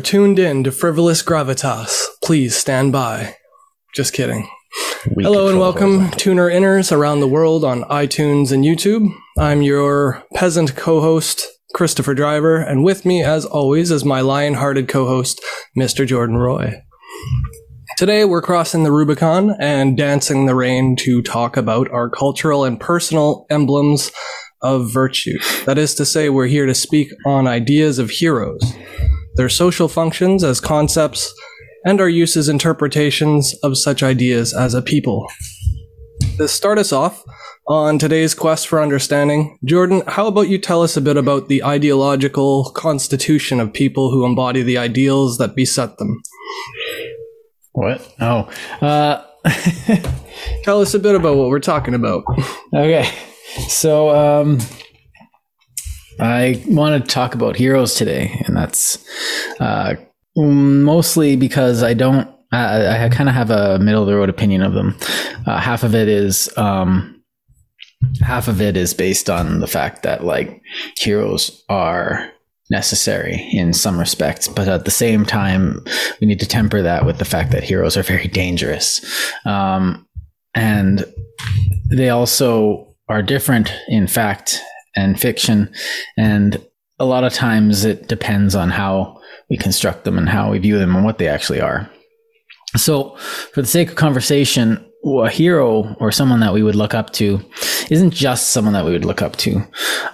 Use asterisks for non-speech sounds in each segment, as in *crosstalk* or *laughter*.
Are tuned in to Frivolous Gravitas. Please stand by. Just kidding. We Hello and welcome, tuner inners around the world on iTunes and YouTube. I'm your peasant co host, Christopher Driver, and with me, as always, is my lion hearted co host, Mr. Jordan Roy. Today, we're crossing the Rubicon and dancing the rain to talk about our cultural and personal emblems of virtue. That is to say, we're here to speak on ideas of heroes, their social functions as concepts, and our use as interpretations of such ideas as a people. To start us off on today's quest for understanding, Jordan, how about you tell us a bit about the ideological constitution of people who embody the ideals that beset them? What? Oh. Uh, *laughs* Tell us a bit about what we're talking about. okay. So, um, I want to talk about heroes today, and that's uh, mostly because I don't. I, I kind of have a middle of the road opinion of them. Uh, half of it is um, half of it is based on the fact that like heroes are necessary in some respects, but at the same time, we need to temper that with the fact that heroes are very dangerous, um, and they also are different in fact and fiction, and a lot of times it depends on how we construct them and how we view them and what they actually are. So, for the sake of conversation, a hero or someone that we would look up to isn't just someone that we would look up to.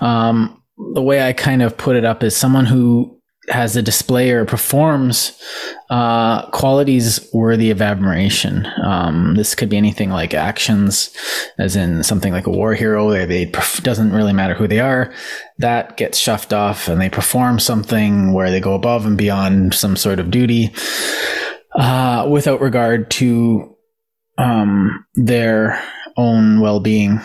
Um, the way I kind of put it up is someone who has a display or performs uh, qualities worthy of admiration. Um, this could be anything like actions, as in something like a war hero. Where they perf- doesn't really matter who they are. That gets shoved off, and they perform something where they go above and beyond some sort of duty, uh, without regard to um, their own well-being.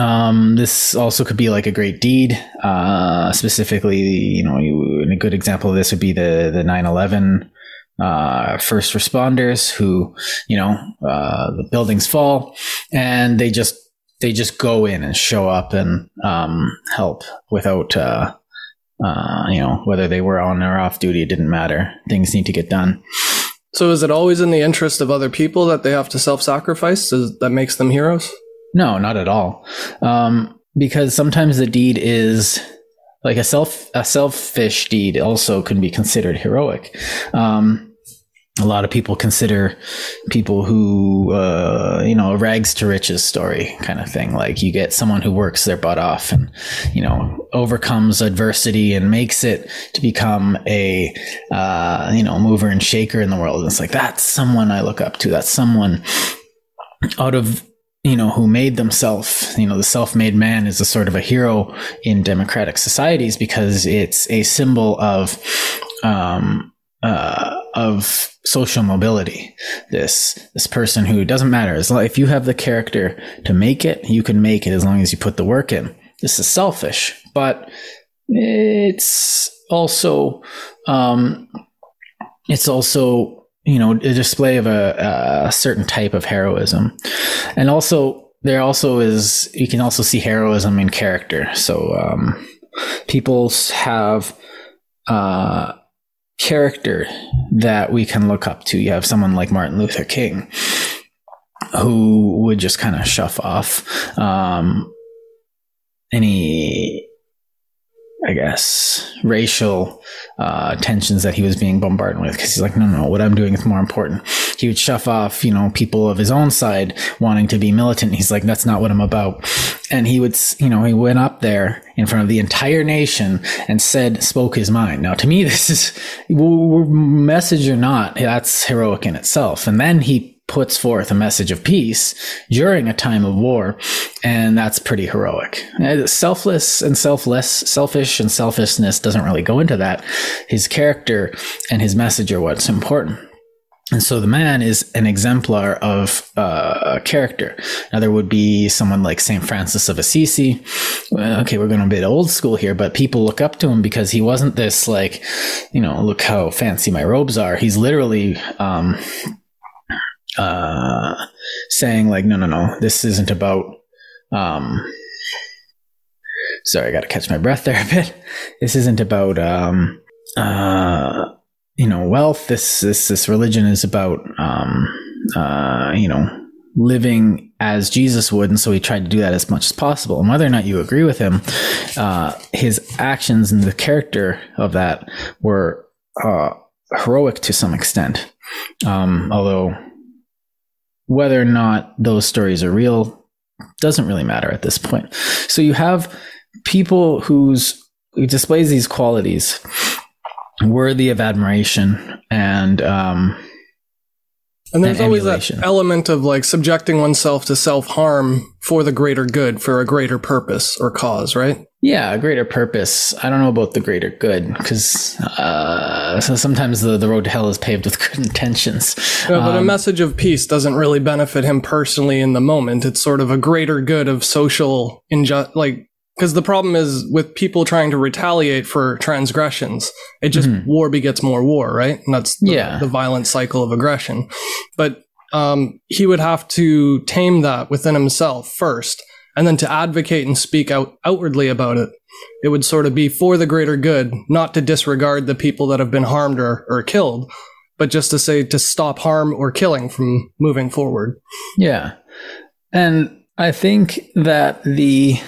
Um, this also could be like a great deed. Uh, specifically, you know, you, a good example of this would be the the nine eleven uh, first responders who, you know, uh, the buildings fall and they just they just go in and show up and um, help without. Uh, uh, you know, whether they were on or off duty, it didn't matter. Things need to get done. So, is it always in the interest of other people that they have to self sacrifice? That makes them heroes? No, not at all. Um, because sometimes the deed is like a self a selfish deed also can be considered heroic. Um, a lot of people consider people who uh, you know a rags to riches story kind of thing like you get someone who works their butt off and you know overcomes adversity and makes it to become a uh, you know mover and shaker in the world and it's like that's someone i look up to that's someone out of you know who made themselves you know the self-made man is a sort of a hero in democratic societies because it's a symbol of um uh of social mobility. This this person who doesn't matter as long if you have the character to make it you can make it as long as you put the work in. This is selfish but it's also um it's also you know a display of a, a certain type of heroism. And also there also is you can also see heroism in character. So um people have uh character that we can look up to. You have someone like martin luther king who would just kind of shove off um any I guess, racial uh, tensions that he was being bombarded with. Because he's like, no, no, what I'm doing is more important. He would shove off, you know, people of his own side wanting to be militant. He's like, that's not what I'm about. And he would, you know, he went up there in front of the entire nation and said, spoke his mind. Now, to me, *laughs* this is message or not, that's heroic in itself. And then he puts forth a message of peace during a time of war and that's pretty heroic selfless and selfless selfish and selfishness doesn't really go into that his character and his message are what's important and so the man is an exemplar of uh, character. Now there would be someone like Saint Francis of Assisi. Okay, we're going a bit old school here, but people look up to him because he wasn't this like, you know, look how fancy my robes are. He's literally um, uh, saying like, no, no, no, this isn't about. Um, sorry, I got to catch my breath there a bit. This isn't about um, uh, you know, wealth. This this this religion is about um, uh, you know living as Jesus would, and so he tried to do that as much as possible. And whether or not you agree with him, uh, his actions and the character of that were uh, heroic to some extent. Um, although whether or not those stories are real doesn't really matter at this point. So you have people whose who displays these qualities worthy of admiration and um, and there's and always that element of like subjecting oneself to self harm for the greater good, for a greater purpose or cause, right? Yeah, a greater purpose. I don't know about the greater good because uh, so sometimes the, the road to hell is paved with *laughs* good intentions. Yeah, but a Um, message of peace doesn't really benefit him personally in the moment. It's sort of a greater good of social inju- like because the problem is with people trying to retaliate for transgressions, it just Mhm. war begets more war, right? And that's the, Yeah. the violent cycle of aggression. But um, he would have to tame that within himself first, and then to advocate and speak out outwardly about it. It would sort of be for the greater good, not to disregard the people that have been harmed or, or killed, but just to say to stop harm or killing from moving forward. Yeah. And I think that the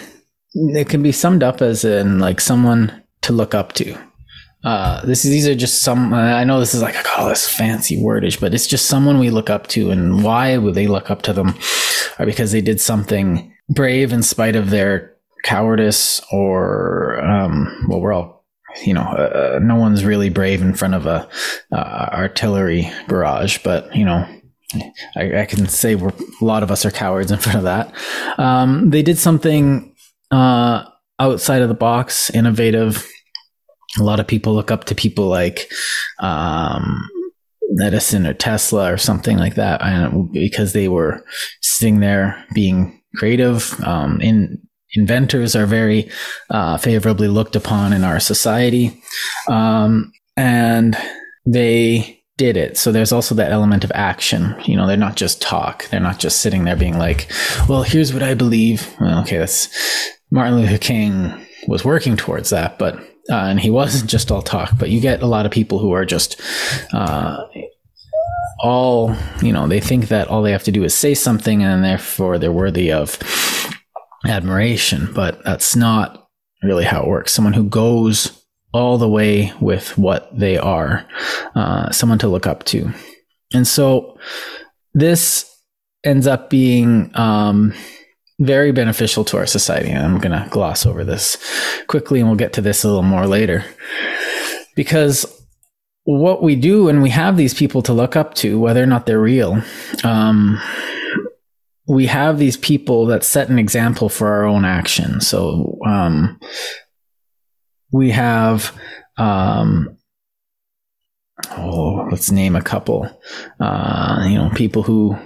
it can be summed up as in like someone to look up to. Uh, this these are just some. I know this is like I call this fancy wordage, but it's just someone we look up to, and why would they look up to them? Or because they did something brave in spite of their cowardice, or um, well, we're all you know, uh, no one's really brave in front of a uh, artillery barrage, but you know, I, I can say a lot of us are cowards in front of that. Um, they did something uh, outside of the box, innovative. A lot of people look up to people like um, Edison or Tesla or something like that, because they were sitting there being creative. Um, in inventors are very uh, favorably looked upon in our society, um, and they did it. So there's also that element of action. You know, they're not just talk. They're not just sitting there being like, "Well, here's what I believe." Well, okay, that's Martin Luther King was working towards that, but uh, and he wasn't just all talk. But you get a lot of people who are just uh, all you know. They think that all they have to do is say something, and therefore they're worthy of admiration. But that's not really how it works. Someone who goes all the way with what they are, uh, someone to look up to. And so this ends up being um, very beneficial to our society. And I'm going to gloss over this quickly and we'll get to this a little more later. Because what we do when we have these people to look up to, whether or not they're real, um, we have these people that set an example for our own action. So, um, we have, um, oh, let's name a couple. Uh, you know, people who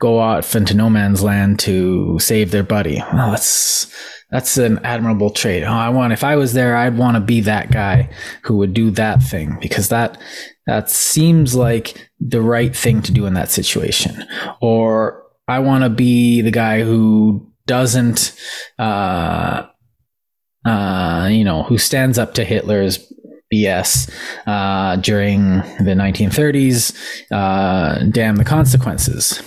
go off into no man's land to save their buddy. Oh, that's that's an admirable trait. Oh, I want if I was there, I'd want to be that guy who would do that thing because that that seems like the right thing to do in that situation. Or I want to be the guy who doesn't uh uh, you know, who stands up to Hitler's BS uh, during the 1930s, uh, damn the consequences.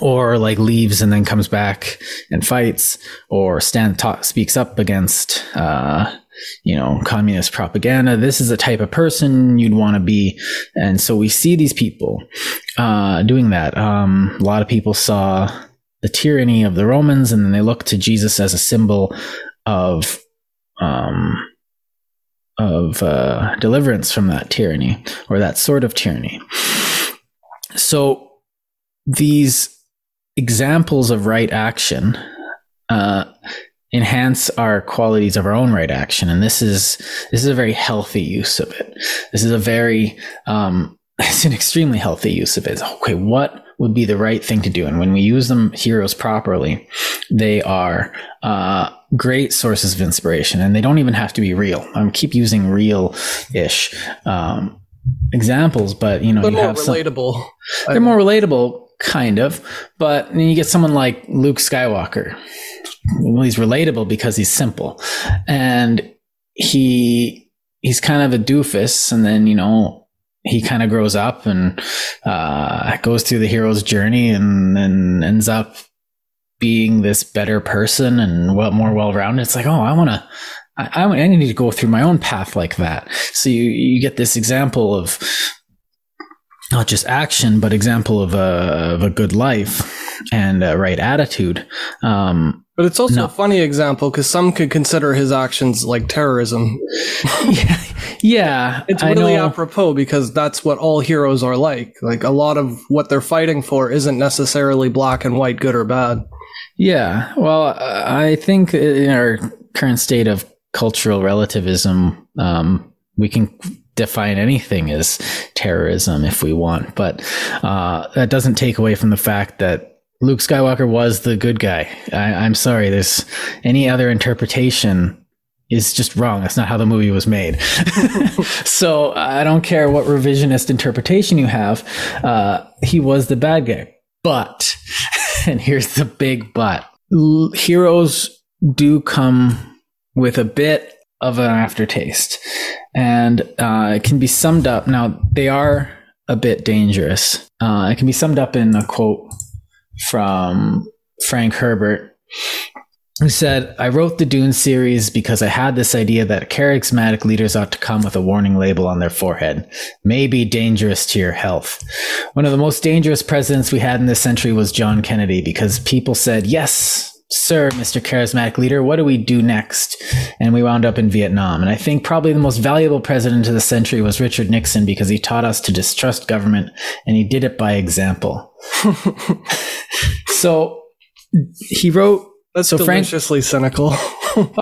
Or like leaves and then comes back and fights, or stand speaks up against, uh, you know, communist propaganda. This is the type of person you'd want to be, and so we see these people uh, doing that. Um, a lot of people saw the tyranny of the Romans, and then they looked to Jesus as a symbol of um, of uh, deliverance from that tyranny or that sort of tyranny. So these examples of right action uh, enhance our qualities of our own right action, and this is this is a very healthy use of it. This is a very um, *laughs* it's an extremely healthy use of it. Okay, what would be the right thing to do? And when we use them heroes properly, they are uh, great sources of inspiration, and they don't even have to be real. I keep using real-ish um, examples, but you know, They're you more have some, relatable. they're more relatable, kind of. But then you get someone like Luke Skywalker. Well, he's relatable because he's simple, and he he's kind of a doofus, and then you know he kind of grows up and uh, goes through the hero's journey, and then ends up being this better person and well, more well rounded. It's like, oh, I want to. I, I need to go through my own path like that. So you, you get this example of not just action, but example of a, of a good life and a right attitude. Um, But it's also No. a funny example because some could consider his actions like terrorism. yeah, *laughs* yeah, It's really apropos because that's what all heroes are like. Like a lot of what they're fighting for isn't necessarily black and white, good or bad. Yeah, well, I think in our current state of cultural relativism, um, we can define anything as terrorism if we want, but uh, that doesn't take away from the fact that Luke Skywalker was the good guy. I, I'm sorry, there's any other interpretation is just wrong. That's not how the movie was made. *laughs* so I don't care what revisionist interpretation you have. Uh, he was the bad guy, but *laughs* and here's the big but heroes do come with a bit of an aftertaste. And uh, it can be summed up now they are a bit dangerous. Uh, it can be summed up in a quote from frank herbert who said i wrote the dune series because i had this idea that charismatic leaders ought to come with a warning label on their forehead. May be dangerous to your health. One of the most dangerous presidents we had in this century was John Kennedy because people said, Yes, sir, Mr. Charismatic Leader, what do we do next? And we wound up in Vietnam. And I think probably the most valuable president of the century was Richard Nixon because he taught us to distrust government and he did it by example. *laughs* so he wrote That's So Frank- deliciously cynical. *laughs*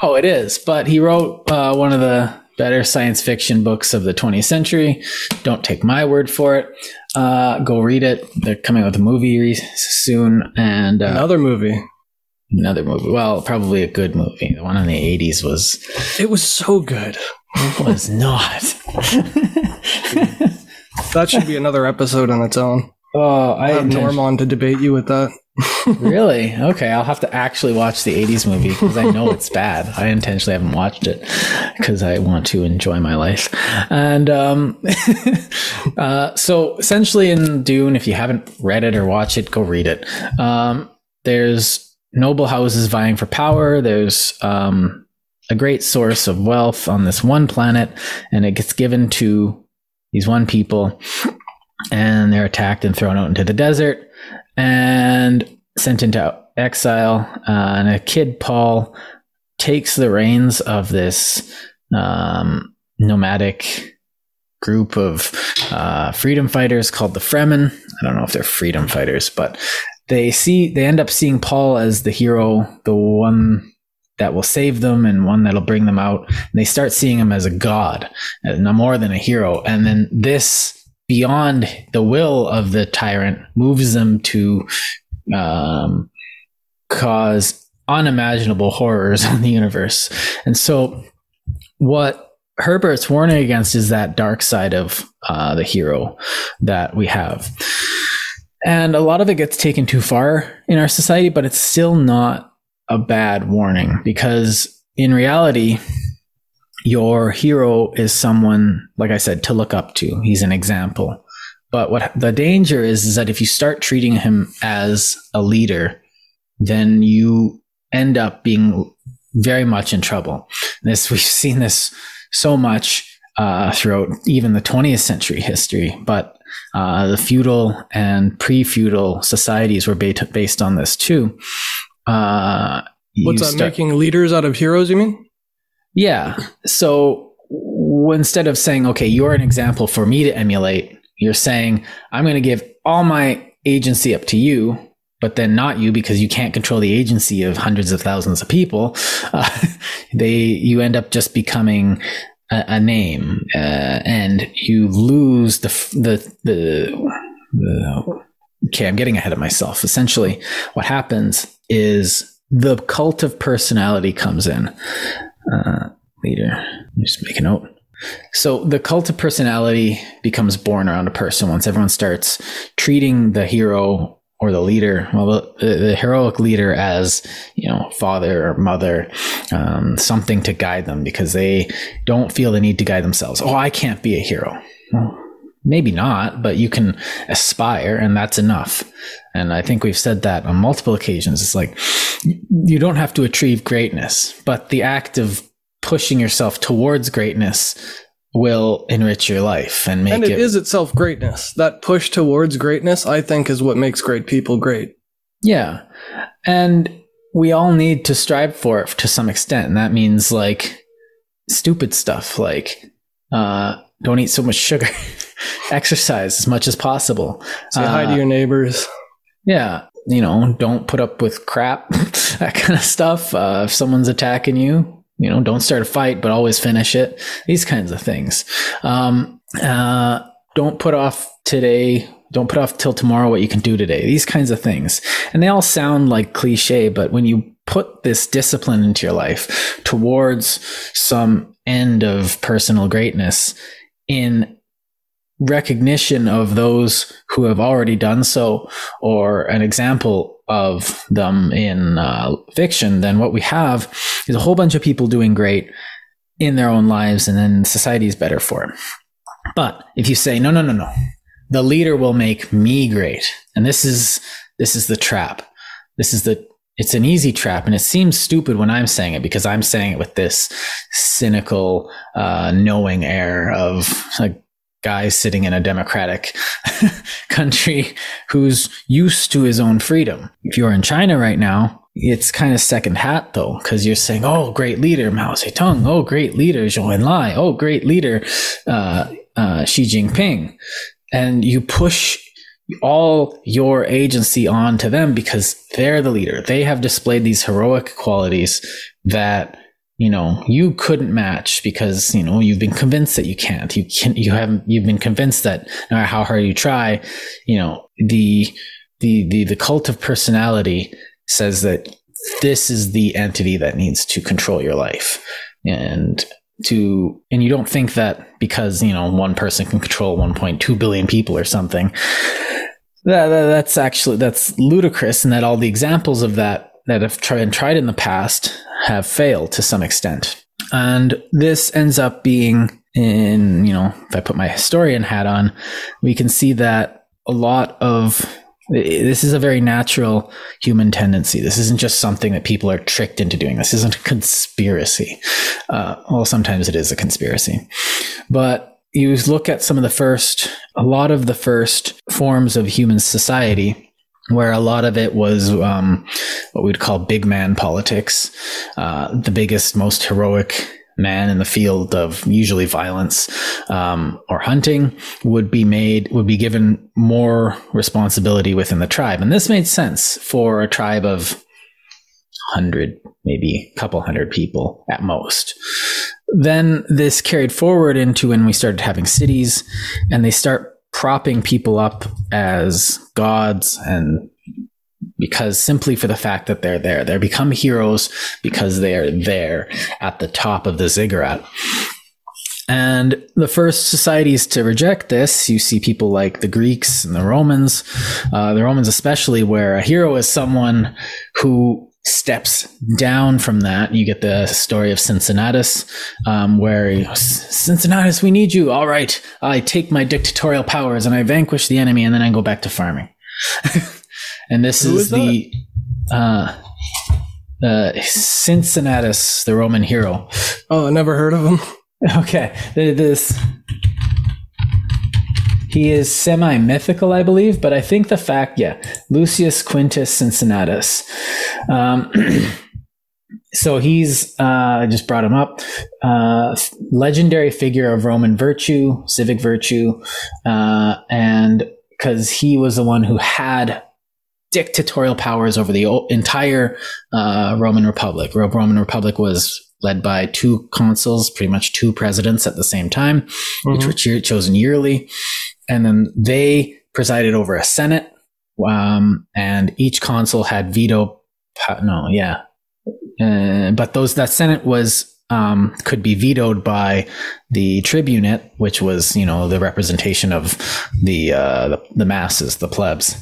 Oh, it is. But he wrote uh, one of the better science fiction books of the 20th century. Don't take my word for it. Uh, go read it. They're coming out with a movie re- soon and uh, Another movie. Another movie. Well, probably a good movie. The one in the 80s was It was so good. It was not. *laughs* That should be another episode on its own. oh, I I have Norm on to debate you with that. *laughs* Really? Okay, I'll have to actually watch the 80s movie because I know it's bad. I intentionally haven't watched it because I want to enjoy my life. And um, *laughs* uh, so essentially in Dune, if you haven't read it or watched it, go read it. Um, there's noble houses vying for power. There's um, a great source of wealth on this one planet, and it gets given to these one people, and they're attacked and thrown out into the desert and sent into exile. Uh, and a kid, Paul, takes the reins of this um, nomadic group of uh, freedom fighters called the Fremen. I don't know if they're freedom fighters, but they see they end up seeing Paul as the hero, the one that will save them and one that'll bring them out. And they start seeing him as a god, and no more than a hero. And then this beyond the will of the tyrant moves them to um, cause unimaginable horrors *laughs* on the universe. And so, what Herbert's warning against is that dark side of uh, the hero that we have. And a lot of it gets taken too far in our society, but it's still not a bad warning because in reality, your hero is someone, like I said, to look up to. He's an example. But what the danger is, is that if you start treating him as a leader, then you end up being very much in trouble. This we've seen this so much uh, throughout even the 20th century history, but uh, the feudal and pre-feudal societies were ba- based on this too. Uh, What's that start- making leaders out of heroes, you mean? yeah. So w- instead of saying, okay, you're an example for me to emulate, you're saying, I'm going to give all my agency up to you, but then not you because you can't control the agency of hundreds of thousands of people. *laughs* Uh, they, you end up just becoming a, a name, uh, and you lose the, the, the, the, okay, I'm getting ahead of myself. Essentially, what happens is the cult of personality comes in uh, leader. Just make a note. So the cult of personality becomes born around a person once everyone starts treating the hero or the leader, well, the, the, heroic leader as, you know, father or mother, um, something to guide them because they don't feel the need to guide themselves. Oh, I can't be a hero. Well, maybe not, but you can aspire and that's enough. And I think we've said that on multiple occasions. It's like you don't have to achieve greatness, but the act of pushing yourself towards greatness will enrich your life and make and it, it is itself greatness. That push towards greatness, I think, is what makes great people great. Yeah. And we all need to strive for it to some extent. And that means like stupid stuff like uh, don't eat so much sugar, *laughs* exercise as much as possible. Say uh, hi to uh, your neighbors. Yeah. You know, don't put up with crap, *laughs* that kind of stuff. Uh, if someone's attacking you, you know, don't start a fight, but always finish it. These kinds of things. Um, uh, don't put off today. Don't put off till tomorrow what you can do today. These kinds of things. And they all sound like cliche, but when you put this discipline into your life towards some end of personal greatness in recognition of those who have already done so or an example of them in uh, fiction, then what we have is a whole bunch of people doing great in their own lives, and then society is better for it. But if you say, no, no, no, no, the leader will make me great, and this is this is the trap. This is the it's an easy trap, and it seems stupid when I'm saying it because I'm saying it with this cynical, uh, knowing air of like guy sitting in a democratic *laughs* country who's used to his own freedom. If you're in China right now, it's kind of second hat though, because you're saying, "Oh, great leader Mao Zedong. Oh, great leader Zhou Enlai. Oh, great leader uh, uh, Xi Jinping," and you push all your agency on to them because they're the leader. They have displayed these heroic qualities that you know you couldn't match because you know you've been convinced that you can't. You can you haven't you've been convinced that no matter how hard you try you know the the the, the cult of personality says that this is the entity that needs to control your life. And to and you don't think that because you know one person can control 1.2 billion people or something that, that, that's actually that's ludicrous and that all the examples of that that have tried, tried in the past have failed to some extent. And this ends up being in, you know, if I put my historian hat on, we can see that a lot of this is a very natural human tendency. This isn't just something that people are tricked into doing. This isn't a conspiracy. Uh, well, sometimes it is a conspiracy. But you look at some of the first, a lot of the first forms of human society where a lot of it was um, what we'd call big man politics. Uh, the biggest, most heroic man in the field of usually violence um, or hunting would be made would be given more responsibility within the tribe, and this made sense for a tribe of hundred, maybe a couple hundred people at most. Then this carried forward into when we started having cities, and they start propping people up as gods and because simply for the fact that they're there, they become heroes because they are there at the top of the ziggurat. And the first societies to reject this, you see people like the Greeks and the Romans, uh, the Romans especially, where a hero is someone who steps down from that. You get the story of Cincinnatus, um, where Cincinnatus, we need you. All right, I take my dictatorial powers and I vanquish the enemy, and then I go back to farming. *laughs* and this is, is the uh, uh, Cincinnatus, the Roman hero. Oh, I never heard of him. *laughs* Okay, this he is semi mythical, I believe, but I think the fact, yeah, Lucius Quintus Cincinnatus. Um, *clears throat* so he's, uh, I just brought him up, uh, legendary figure of Roman virtue, civic virtue, uh, and because he was the one who had dictatorial powers over the entire uh, Roman Republic. Roman Republic was led by two consuls, pretty much two presidents at the same time, mm-hmm. which were chosen yearly and then they presided over a senate, um, and each consul had veto. No, yeah, uh, but those that senate was um, could be vetoed by the tribunate, which was, you know, the representation of the, uh, the, the masses, the plebs.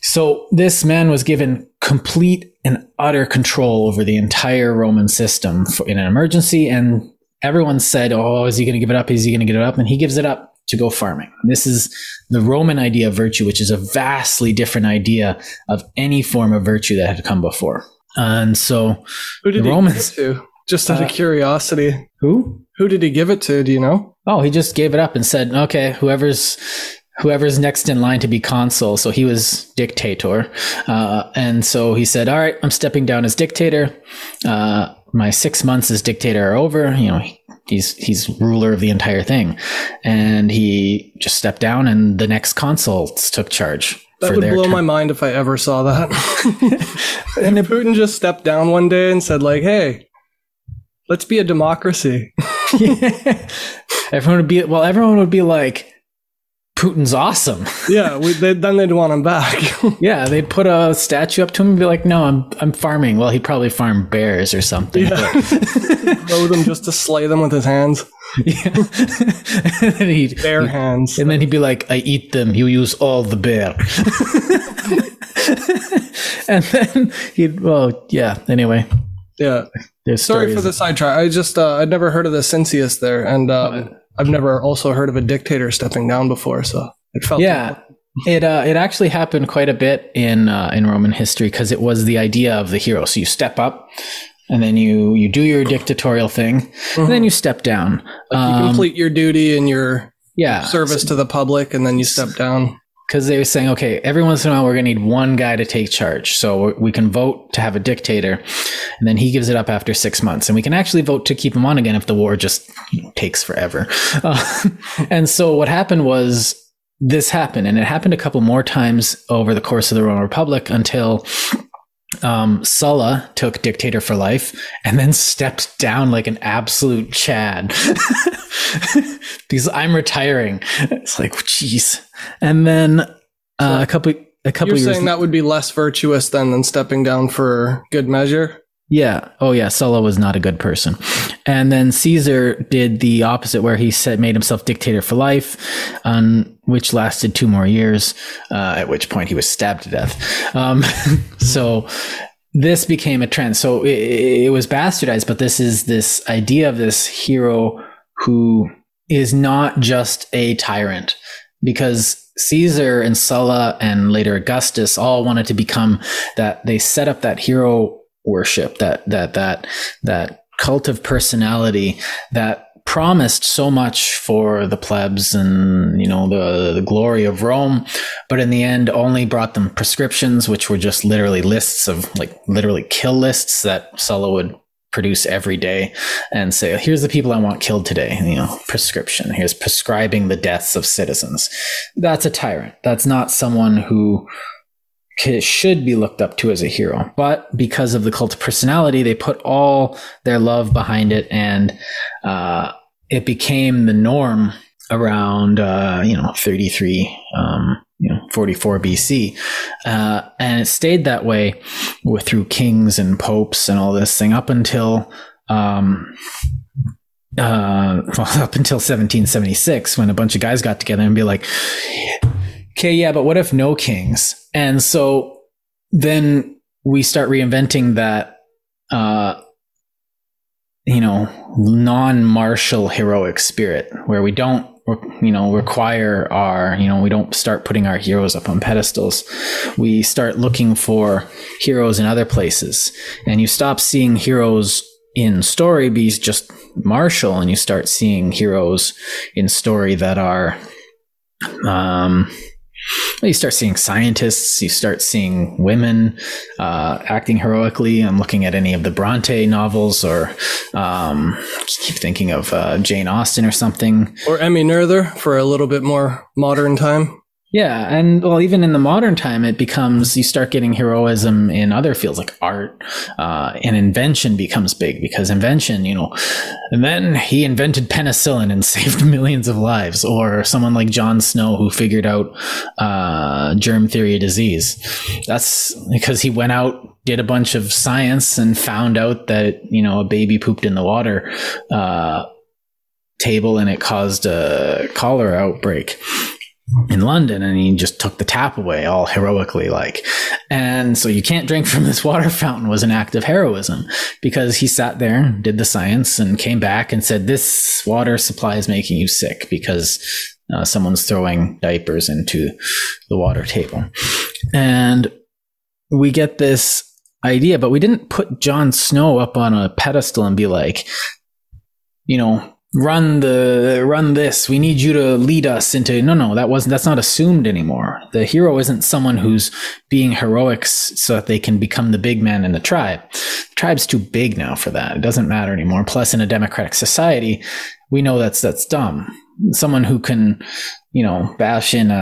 So this man was given complete and utter control over the entire Roman system for, in an emergency. And everyone said, Oh, is he going to give it up? Is he going to give it up? And he gives it up to go farming. This is the Roman idea of virtue, which is a vastly different idea of any form of virtue that had come before. And so Who did the he Romans, give it to? Just out Uh, of curiosity. who? Who did he give it to? Do you know? Oh, he just gave it up and said, "Okay, whoever's whoever's next in line to be consul." So he was dictator, uh, and so he said, "All right, I'm stepping down as dictator. Uh, my six months as dictator are over. You know, he's he's ruler of the entire thing, and he just stepped down, and the next consuls took charge." That would blow my mind if I ever saw that. *laughs* and if Putin just stepped down one day and said, like, hey, let's be a democracy. *laughs* everyone would be well. Everyone would be like, "Putin's awesome." *laughs* yeah, we, they, then they'd want him back. *laughs* Yeah, they'd put a statue up to him and be like, "No, I'm I'm farming." Well, he'd probably farm bears or something. Yeah. *laughs* Load him just to slay them with his hands. Yeah. and, then he'd, Bare hands. and then he'd be like, I eat them. You use all the bear. and then he'd, well, yeah. Anyway, Yeah. there's Sorry for the sidetrack. I just, uh, I'd never heard of the Cincius there. And uh, I've never also heard of a dictator stepping down before. So it felt. Yeah. It uh, it actually happened quite a bit in uh, in Roman history because it was the idea of the hero. So you step up, and then you you do your dictatorial thing, and then you step down. You Um, complete your duty and your yeah, service to the public, and then you step down. Because they were saying, okay, every once in a while we're going to need one guy to take charge. So we can vote to have a dictator, and then he gives it up after six months, and we can actually vote to keep him on again if the war just takes forever. *laughs* Uh, and so what happened was this happened, and it happened a couple more times over the course of the Roman Republic until. Um, Sulla took dictator for life and then stepped down like an absolute Chad *laughs* because I'm retiring. It's like, jeez. And then uh, a couple, a couple You're years. saying that would be less virtuous than than stepping down for good measure? Yeah. Oh, yeah. Sulla was not a good person. And then Caesar did the opposite, where he said made himself dictator for life, um, which lasted two more years. Uh, at which point he was stabbed to death. Um, *laughs* so this became a trend. So it, it was bastardized, but this is this idea of this hero who is not just a tyrant because Caesar and Sulla and later Augustus all wanted to become that they set up that hero worship that that that that cult of personality that promised so much for the plebs and you know the the glory of Rome but in the end only brought them prescriptions which were just literally lists of like literally kill lists that Sulla would produce every day and say here's the people I want killed today you know prescription. Here's prescribing the deaths of citizens. That's a tyrant. That's not someone who should be looked up to as a hero. But because of the cult of personality, they put all their love behind it, and uh, it became the norm around uh, you know 33 um, you know 44 BC, uh, and it stayed that way with, through kings and popes and all this thing up until. Um, uh, well, *laughs* up until 1776, when a bunch of guys got together and be like, okay, yeah, but what if no kings? And so then we start reinventing that, uh, you know, non-martial heroic spirit where we don't, you know, require our, you know, we don't start putting our heroes up on pedestals. We start looking for heroes in other places and you stop seeing heroes in story be just martial and you start seeing heroes in story that are, um, you start seeing scientists, you start seeing women uh, acting heroically. I'm looking at any of the Bronte novels, or um, keep thinking of uh, Jane Austen or something. Or Emmy Noether for a little bit more modern time? Yeah, and well, even in the modern time, it becomes you start getting heroism in other fields like art, uh, and invention becomes big because invention, you know, and then he invented penicillin and *laughs* saved millions of lives, or someone like John Snow who figured out uh, germ theory of disease. That's because he went out, did a bunch of science, and found out that you know a baby pooped in the water. Uh, table and it caused a cholera outbreak in London and he just took the tap away all heroically like and so you can't drink from this *laughs* water fountain was an act of heroism because he sat there did the science and came back and said this water supply is making you sick because uh, someone's throwing diapers into the water table. And we get this idea but we didn't put John Snow up on a pedestal and be like you know run the run this. We need you to lead us into no no that wasn't that's not assumed anymore. The hero isn't someone who's being heroic so that they can become the big man in the tribe. The tribe's too big now for that. It doesn't matter anymore. Plus in a democratic society we know that's that's dumb. Someone who can you know, bash in a,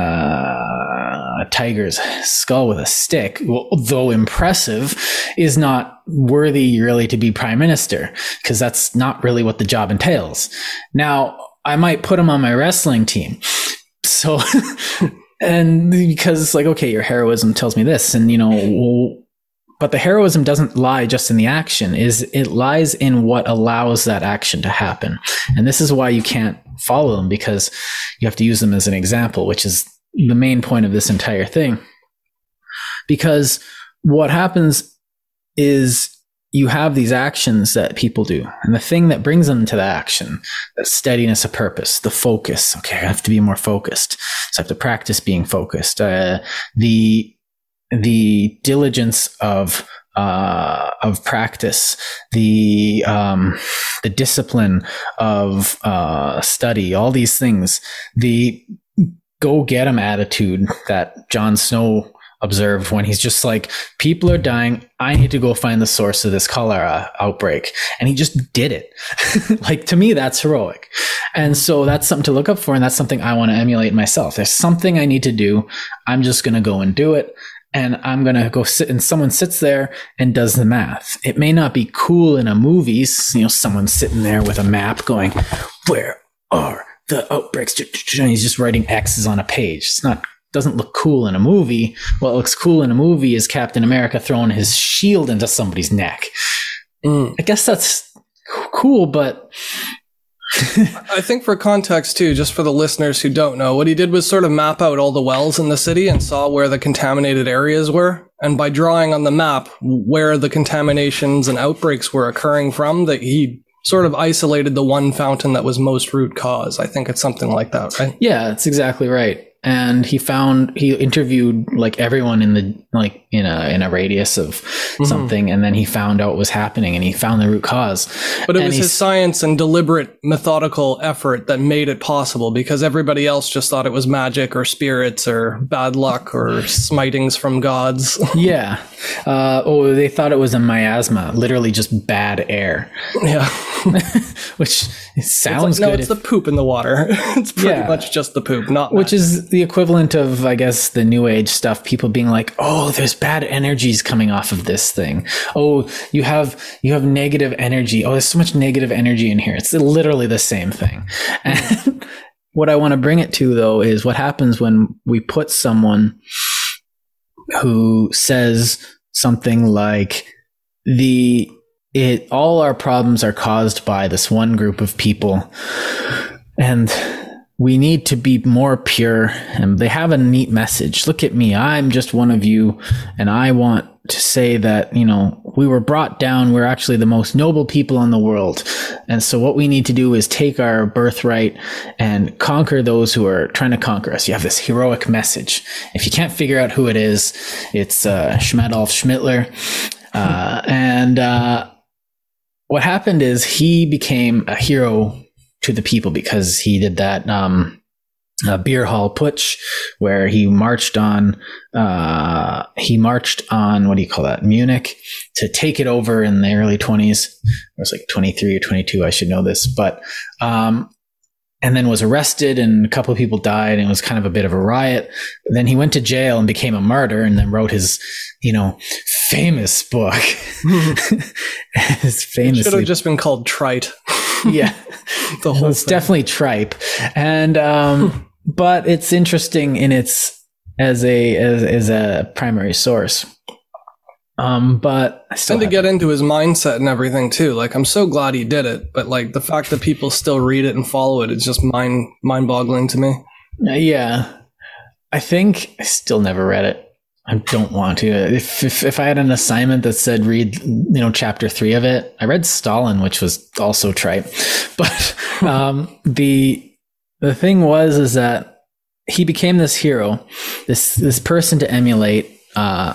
a, tiger's skull with a stick, though impressive, is not worthy really to be prime minister because that's not really what the job entails. Now, I might put him on my wrestling team. So, *laughs* and because it's like, okay, your heroism tells me this, and you know, but the heroism doesn't lie just in the action is it lies in what allows that action to happen and this is why you can't follow them because you have to use them as an example which is the main point of this entire thing. Because what happens is you have these actions that people do and the thing that brings them to the action the steadiness of purpose the focus. Okay i have to be more focused. So i have to practice being focused. Uh, the the diligence of uh, of practice, the um, the discipline of uh, study, all these things, the go get 'em attitude that John Snow observed when he's just like, people are dying. I need to go find the source of this cholera outbreak. And he just did it. *laughs* like to me, that's heroic. And so that's something to look up for. And that's something I want to emulate myself. There's something I need to do. I'm just going to go and do it and I'm going to go sit and someone sits there and does the math. It may not be cool in a movie, you know, someone sitting there with a map going, where are the outbreaks? And he's just writing X's on a page. It's not, doesn't look cool in a movie. What looks cool in a movie is Captain America throwing his shield into somebody's neck. Mm. I guess that's cool, but *laughs* I think for context too, just for the listeners who don't know, what he did was sort of map out all the wells in the city and saw where the contaminated areas were. And by drawing on the map where the contaminations and outbreaks were occurring from, that he sort of isolated the one fountain that was most root cause. I think it's something like that, right? Yeah, that's exactly right and he found he interviewed like everyone in the like in a in a radius of mm-hmm. something and then he found out what was happening and he found the root cause but it was his science and deliberate methodical effort that made it possible because everybody else just thought it was magic or spirits or bad luck or smitings from gods *laughs* yeah uh, oh they thought it was a miasma literally just bad air yeah *laughs* which sounds it's like, good no it's if, the poop in the water *laughs* it's pretty yeah. much just the poop not which magic. is the equivalent of, I guess, the new age stuff. People being like, "Oh, there's bad energies coming off of this thing. Oh, you have you have negative energy. Oh, there's so much negative energy in here." It's literally the same thing. And *laughs* what I want to bring it to though is what happens when we put someone who says something like the it all our problems are caused by this one group of people and we need to be more pure and they have a neat message. Look at me. I'm just one of you and i want to say that you know we were brought down. We're actually the most noble people in the world. And so what we need to do is take our birthright and conquer those who are trying to conquer us. You have this heroic message. If you can't figure out who it is it's uh, schmidolf schmittler. Uh, and uh, what happened is he became a hero to the people because he did that um, uh, beer hall putsch where he marched on uh, he marched on what do you call that Munich to take it over in the early 20s it was like 23 or 22 I should know this but um, and then was arrested and a couple of people died and it was kind of a bit of a riot. Then he went to jail and became a martyr and then wrote his, you know, famous book. *laughs* his famously should have just been called Trite. *laughs* yeah. the whole it's thing. definitely tripe. And um *laughs* but it's interesting in its as a as, as a primary source. Um, but I still and to get into his mindset and everything too. Like I'm so glad he did it, but like the fact that people still read it and follow it is just mind mind boggling to me. Uh, yeah, I think I still never read it. I don't want to. If, if if I had an assignment that said read, you know, chapter three of it, I read Stalin, which was also trite. *laughs* But um, the the thing was is that he became this hero, this this person to emulate. Uh,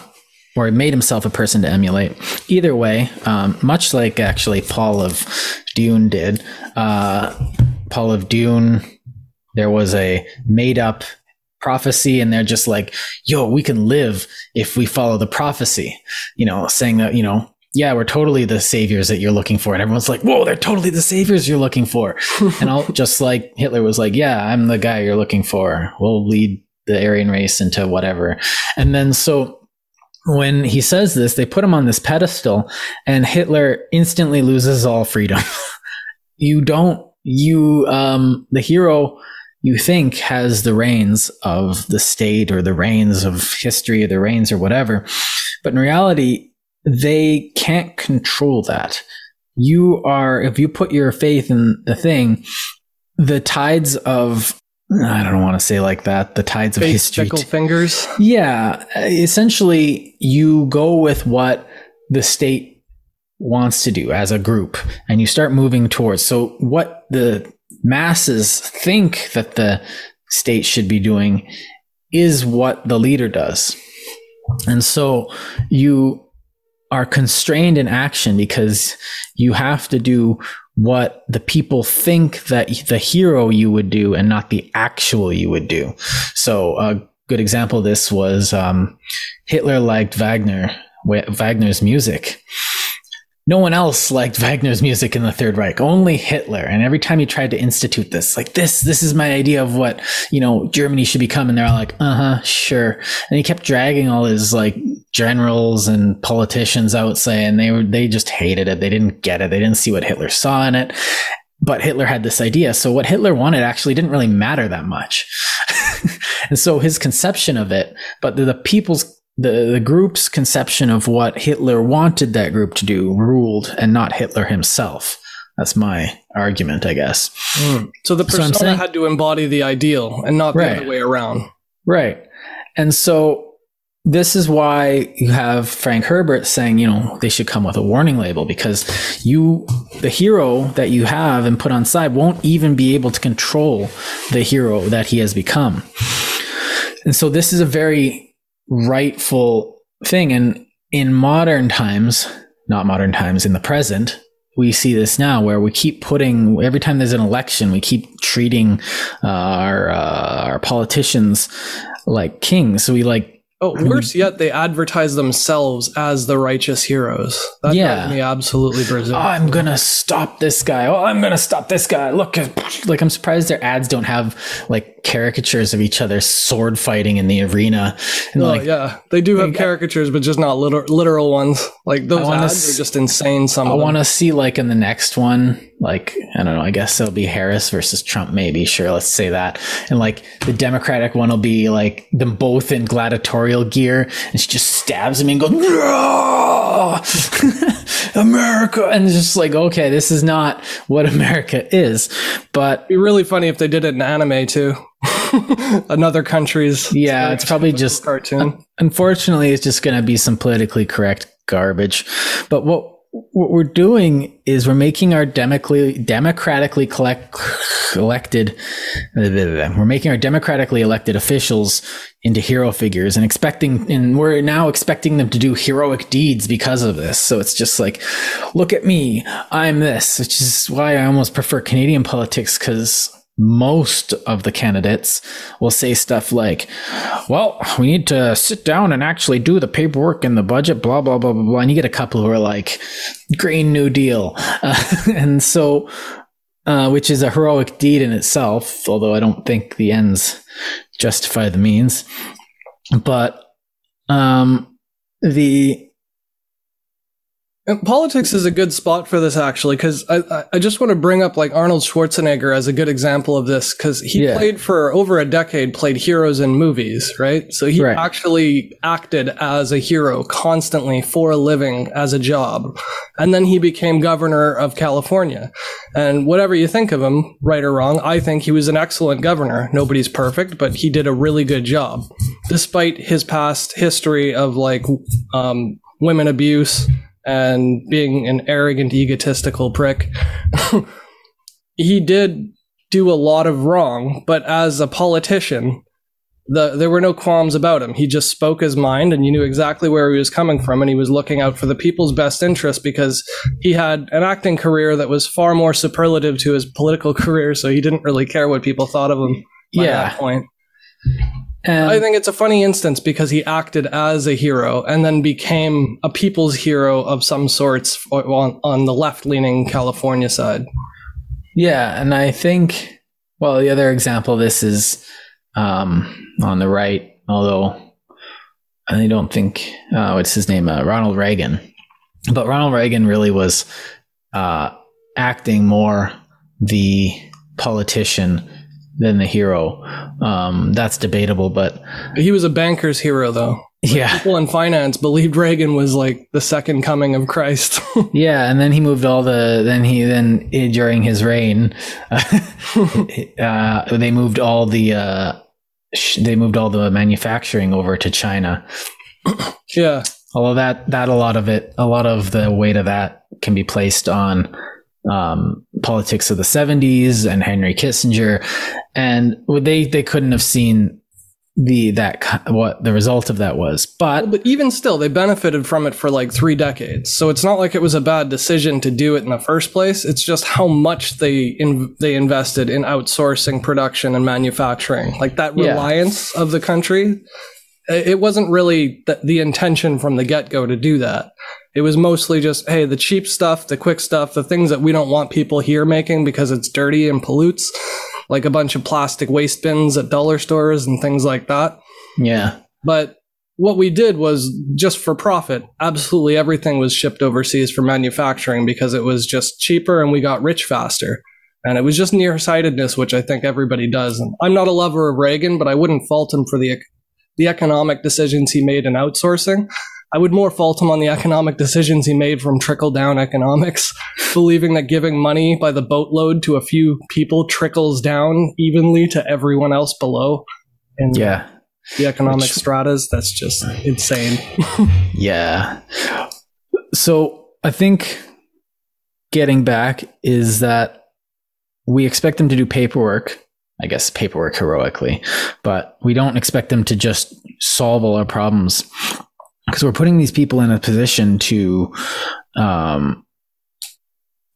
or he made himself a person to emulate. Either way, um, much like actually Paul of Dune did, uh, Paul of Dune, there was a made up prophecy and they're just like, yo, we can live if we follow the prophecy, you know, saying that, you know, yeah, we're totally the saviors that you're looking for. And everyone's like, whoa, they're totally the saviors you're looking for. *laughs* and I'll just like Hitler was like, yeah, I'm the guy you're looking for. We'll lead the Aryan race into whatever. And then so when he says this, they put him on this pedestal, and Hitler instantly loses all freedom. *laughs* you don't, you, um, the hero you think has the reins of the state or the reins of history or the reins or whatever. But in reality, they can't control that. You are, if you put your faith in the thing, the tides of I don't want to say like that. The tides of history. Fickle fingers. Yeah, essentially, you go with what the state wants to do as a group, and you start moving towards. So, what the masses think that the state should be doing is what the leader does, and so you are constrained in action because you have to do what the people think that the hero you would do and not the actual you would do. So a good example of this was um, Hitler liked Wagner, Wagner's music no one else liked Wagner's music in the Third Reich, only Hitler. And every time he tried to institute this, like this, this is my idea of what, you know, Germany should become. And they're all like, uh huh, sure. And he kept dragging all his like generals and politicians out saying they were, they just hated it. They didn't get it. They didn't see what Hitler saw in it. But Hitler had this idea. So what Hitler wanted actually didn't really matter that much. *laughs* and so his conception of it, but the, the people's the, the group's conception of what Hitler wanted that group to do ruled and not Hitler himself. That's my argument, I guess. Mm. So the persona so saying, had to embody the ideal and not the right, other way around. Right. And so this is why you have Frank Herbert saying, you know, they should come with a warning label because you, the hero that you have and put on side won't even be able to control the hero that he has become. And so this is a very rightful thing. And in modern times, not modern times, in the present, we see this now where we keep putting every time there's an election, we keep treating uh, our uh, our politicians like kings. So we like Oh, worse yet, they advertise themselves as the righteous heroes. That yeah. me absolutely berserk. Oh, I'm gonna stop this guy. Oh, I'm gonna stop this guy. Look, uh, like I'm surprised their ads don't have like caricatures of each other sword fighting in the arena. And well, like, yeah, they do have caricatures, but just not literal, literal ones. Like those ads s- are just insane. Some I want to see like in the next one, like I don't know. I guess it'll be Harris versus Trump, maybe. Sure, let's say that. And like the Democratic one will be like them both in gladiatorial gear, and she just stabs him and goes, *laughs* "America!" And it's just like, okay, this is not what America is. But It'd be really funny if they did it in anime too. *laughs* Another country's. Yeah, it's probably just cartoon. Unfortunately, it's just going to be some politically correct garbage. But what what we're doing is we're making our democratically democratically collect, elected we're making our democratically elected officials into hero figures and expecting and we're now expecting them to do heroic deeds because of this. So it's just like look at me i'm this which is why i almost prefer canadian politics because most of the candidates will say stuff like, well, we need to sit down and actually do the paperwork and the budget, blah, blah, blah, blah, blah. And you get a couple who are like, Green New Deal. *laughs* Uh, and so uh, which is a heroic deed in itself, although I don't think the ends justify the means. But um, the And Politics is a good spot for this actually, because I, I- just want to bring up like Arnold Schwarzenegger as a good example of this, because he Yeah. played for over a decade, played heroes in movies, right? So he Right. actually acted as a hero constantly for a living as a job. And then he became governor of California. And whatever you think of him, right or wrong, I think he was an excellent governor. Nobody's perfect, but he did a really good job, despite his past history of like um, women abuse and being an arrogant, egotistical prick. *laughs* he did do a lot of wrong, but as a politician, the, there were no qualms about him. He just spoke his mind, and you knew exactly where he was coming from, and he was looking out for the people's best interest because he had an acting career that was far more superlative to his political *laughs* career, so he didn't really care what people thought of him Yeah. that point. And I think it's a funny instance because he acted as a hero and then became a people's hero of some sorts on, on the left leaning California side. Yeah, and I think well, the other example of this is um, on the right, although I don't think uh, what's his name, uh, Ronald Reagan. But Ronald Reagan really was uh, acting more the politician than the hero. Um, that's debatable, but He was a banker's hero, though. yeah, People in finance believed Reagan was like the second coming of Christ. *laughs* Yeah, and then he moved all the. Then he then eh, during his reign, *laughs* uh, they moved all the. Uh, sh- they moved all the manufacturing over to China. yeah. Although that that a lot of it, a lot of the weight of that can be placed on um, politics of the '70s and Henry Kissinger, and they they couldn't have seen the that what the result of that was, but But even still, they benefited from it for like three decades. So it's not like it was a bad decision to do it in the first place. It's just how much they in, they invested in outsourcing production and manufacturing. Like that Yeah. reliance of the country. It wasn't really the, the intention from the get go to do that. It was mostly just, hey, the cheap stuff, the quick stuff, the things that we don't want people here making because it's dirty and pollutes, like a bunch of plastic waste bins at dollar stores and things like that. yeah, But what we did was just for profit. Absolutely everything was shipped overseas for manufacturing because it was just cheaper and we got rich faster. And it was just nearsightedness, which I think everybody does. And I'm not a lover of Reagan, but I wouldn't fault him for the the economic decisions he made in outsourcing. *laughs* I would more fault him on the economic decisions he made from trickle down economics, *laughs* believing that giving money by the boatload to a few people trickles down evenly to everyone else below. And yeah. the economic Which- stratas. That's just insane. *laughs* Yeah. So I think getting back is that we expect them to do paperwork. I guess paperwork heroically, but we don't expect them to just solve all our problems because we're putting these people in a position to, um,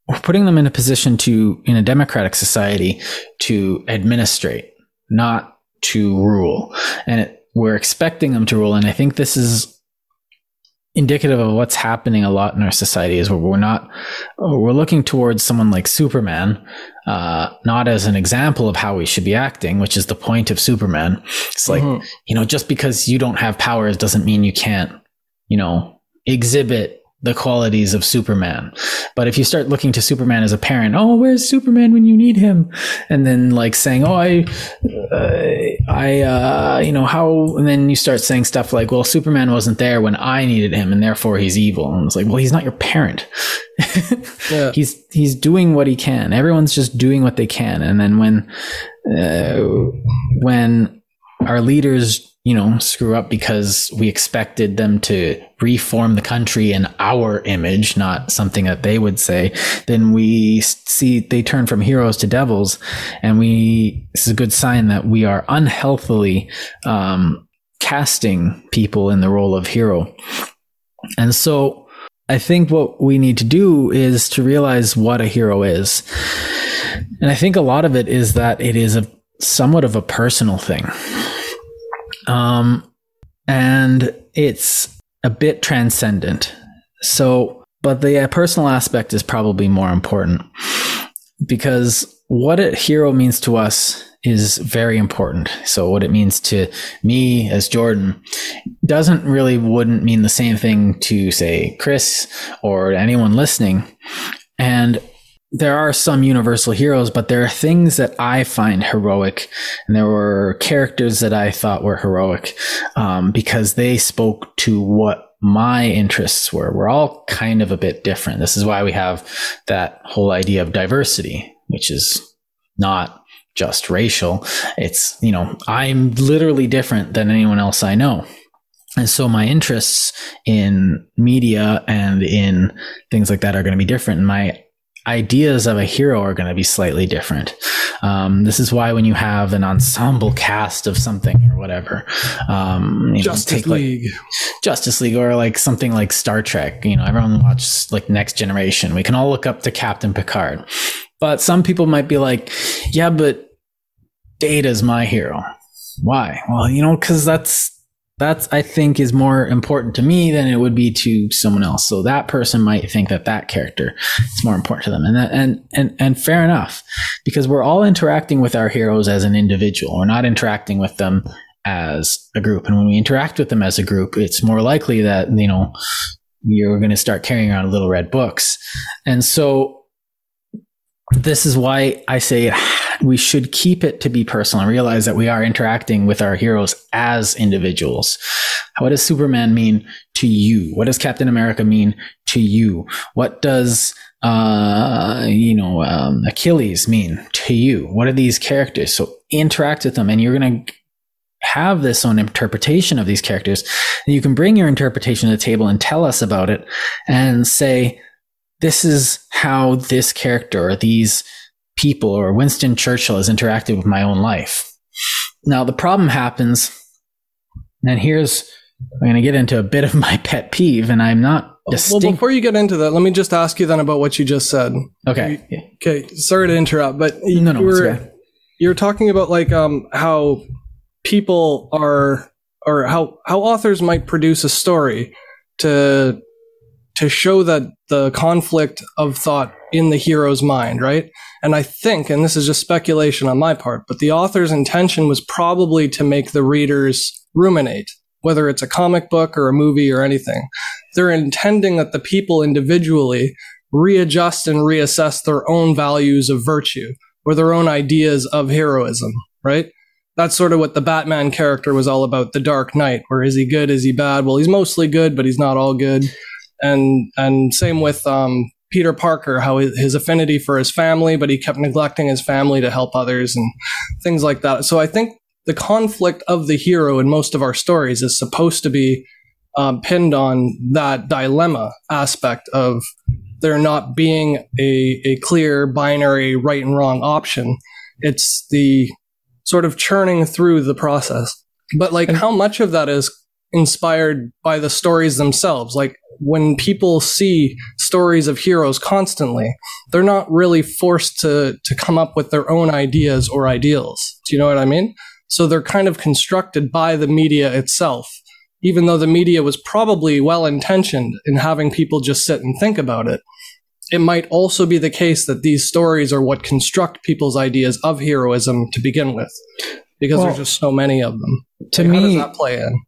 we're putting them in a position to, in a democratic society, to administrate, not to rule. And it, we're expecting them to rule. And I think this is indicative of what's happening a lot in our society is where we're not we're looking towards someone like superman uh, not as an example of how we should be acting which is the point of superman it's like Mhm. you know just because you don't have powers doesn't mean you can't you know exhibit the qualities of superman. But if you start looking to superman as a parent oh where's superman when you need him? and then like saying oh i uh, i uh you know how and then you start saying stuff like well superman wasn't there when i needed him and therefore he's evil. And it's like well he's not your parent. *laughs* Yeah. he's he's doing what he can. Everyone's just doing what they can. And then when uh, when our leaders you know screw up because we expected them to reform the country in our image not something that they would say then we see they turn from heroes to devils and we this is a good sign that we are unhealthily um, casting people in the role of hero and so I think what we need to do is to realize what a hero is. And I think a lot of it is that it is a somewhat of a personal thing. Um, and it's a bit transcendent. So, but the uh, personal aspect is probably more important. because what a hero means to us is very important. So what it means to me as Jordan doesn't really wouldn't mean the same thing to say Chris or anyone listening. And there are some universal heroes, but there are things that I find heroic, and there were characters that I thought were heroic um, because they spoke to what my interests were. We're all kind of a bit different. This is why we have that whole idea of diversity, which is not just racial. It's, you know, I'm literally different than anyone else I know. And so my interests in media and in things like that are going to be different. My ideas of a hero are going to be slightly different. Um, this is why when you have an ensemble cast of something or whatever, um, Justice know, League, like Justice League, or like something like Star Trek. You know, everyone watches like Next Generation. We can all look up to Captain Picard, but some people might be like, "Yeah, but Data's my hero." Why? Well, you know, because that's that's I think is more important to me than it would be to someone else. So that person might think that that character is more important to them, and that, and and and fair enough, because we're all interacting with our heroes as an individual. We're not interacting with them as a group, and when we interact with them as a group, it's more likely that you know you're going to start carrying around little red books, and so this is why I say we should keep it to be personal and realize that we are interacting with our heroes as individuals. What does Superman mean to you? What does Captain America mean to you? What does uh, you know, um, Achilles mean to you? What are these characters? So interact with them, and you're going to have this own interpretation of these characters. And you can bring your interpretation to the table and tell us about it, and say, this is how this character or these people or Winston Churchill has interacted with my own life. Now, the problem happens, and here's, I'm going to get into a bit of *laughs* my pet peeve, and I'm not distinct. Well, before you get into that, let me just ask you then about what you just said. Okay. okay. Sorry to interrupt, but no, no, you were, you were talking about like um, how people are, or how, how authors might produce a story to to show that the conflict of thought in the hero's mind, right? And I think, and this is just speculation on my part, but the author's intention was probably to make the readers ruminate, whether it's a comic book or a movie or anything. They're intending that the people individually readjust and reassess their own values of virtue or their own ideas of heroism, right? That's sort of what the Batman character was all about, the Dark Knight, where is he good, is he bad? Well, he's mostly good, but he's not all good and and same with um, Peter Parker, how his affinity for his family, but he kept neglecting his family to help others and things like that. So I think the conflict of the hero in most of our stories is supposed to be um, pinned on that dilemma aspect of there not being a, a clear binary right and wrong option. It's the sort of churning through the process. But like how much of that is inspired by the stories themselves? Like when people see stories of heroes constantly, they're not really forced to, to come up with their own ideas or ideals. Do you know what I mean? So they're kind of constructed by the media itself, even though the media was probably well intentioned in having people just sit and think about it. It might also be the case that these stories are what construct people's ideas of heroism to begin with, because well, there's just so many of them. To like, me, how does that play in?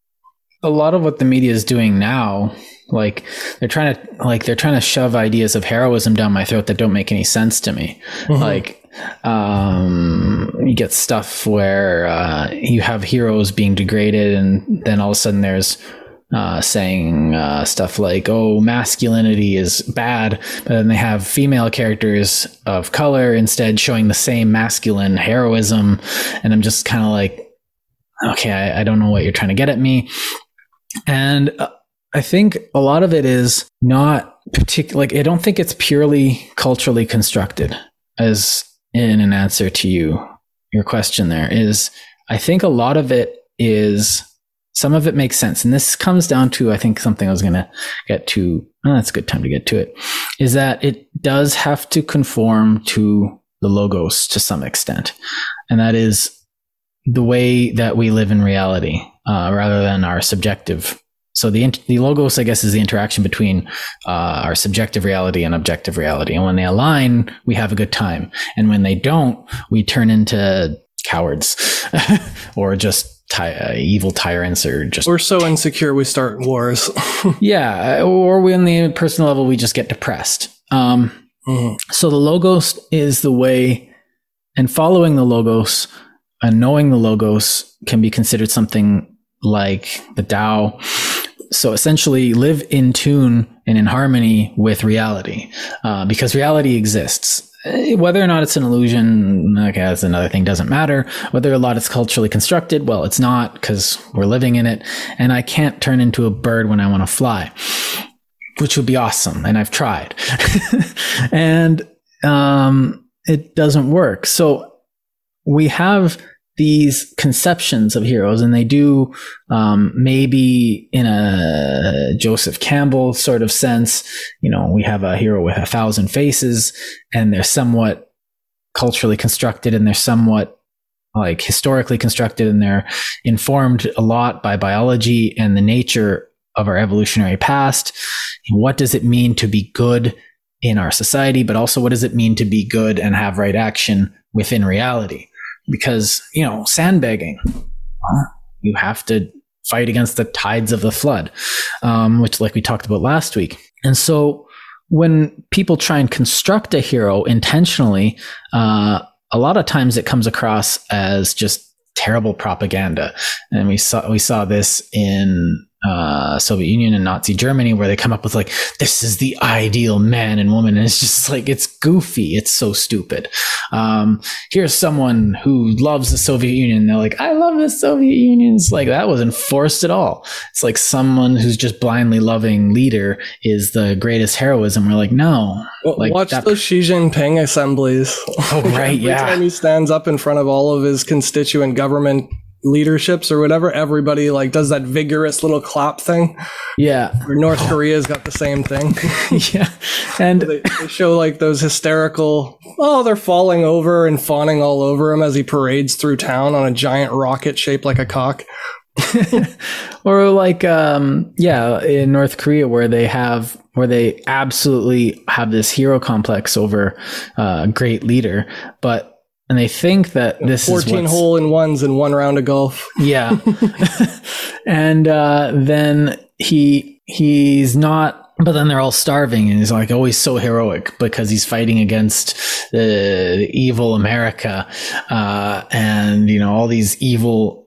A lot of what the media is doing now like they're trying to like they're trying to shove ideas of heroism down my throat that don't make any sense to me. Mm-hmm. Like um, you get stuff where uh, you have heroes being degraded, and then all of a sudden there's uh, saying uh, stuff like, "Oh, masculinity is bad," but then they have female characters of color instead showing the same masculine heroism, and I'm just kind of like, okay, I, I, don't know what you're trying to get at me, and uh, I think a lot of it is not particular. Like, I don't think it's purely culturally constructed as in an answer to you, your question there is, I think a lot of it is, some of it makes sense. And this comes down to, I think something I was going to get to. Oh, that's a good time to get to it is that it does have to conform to the logos to some extent. And that is the way that we live in reality, uh, rather than our subjective so the the logos, I guess, is the interaction between uh, our subjective reality and objective reality. And when they align, we have a good time. And when they don't, we turn into cowards *laughs* or just ty- uh, evil tyrants or just We're so insecure we start wars. *laughs* yeah. Or we, on the personal level, we just get depressed. Um, Mhm. so the logos is the way, and following the logos and knowing the logos can be considered something like the Tao. So essentially, live in tune and in harmony with reality, uh, because reality exists. Eh, Whether or not it's an illusion, okay, that's another thing. Doesn't matter. Whether or not it's culturally constructed, well, it's not because we're living in it. And I can't turn into a bird when I want to fly which would be awesome. And I've tried. *laughs* and um, it doesn't work. So we have these conceptions of heroes, and they do um, maybe in a Joseph Campbell sort of sense. You know, we have a hero with a thousand faces, and they're somewhat culturally constructed, and they're somewhat like historically constructed, and they're informed a lot by biology and the nature of our evolutionary past. What does it mean to be good in our society, but also what does it mean to be good and have right action within reality? Because, you know, sandbagging, you have to fight against the tides of the flood, um, which, like we talked about last week. And so when people try and construct a hero intentionally, uh, a lot of times it comes across as just terrible propaganda. And we saw we saw this in uh, Soviet Union and Nazi Germany, where they come up with like, this is the ideal man and woman. And it's just like, it's goofy. It's so stupid. Um, here's someone who loves the Soviet Union. They're like, I love the Soviet Union. It's like, that wasn't forced at all. It's like someone who's just blindly loving leader is the greatest heroism. We're like, no. Well, Like Watch that- those Xi Jinping assemblies. Oh, right. *laughs* Every yeah. time he stands up in front of all of his constituent government leaderships or whatever, everybody like does that vigorous little clap thing. Yeah. Or North Korea's got the same thing. *laughs* yeah. And they, they show like those hysterical. Oh, they're falling over and fawning all over him as he parades through town on a giant rocket shaped like a cock. *laughs* or like um yeah in north korea where they have where they absolutely have this hero complex over uh, a great leader but and they think that this is Fourteen hole in ones in one round of golf. yeah *laughs* and uh then he he's not but then they're all starving and he's like always so heroic because he's fighting against the evil america uh and you know all these evil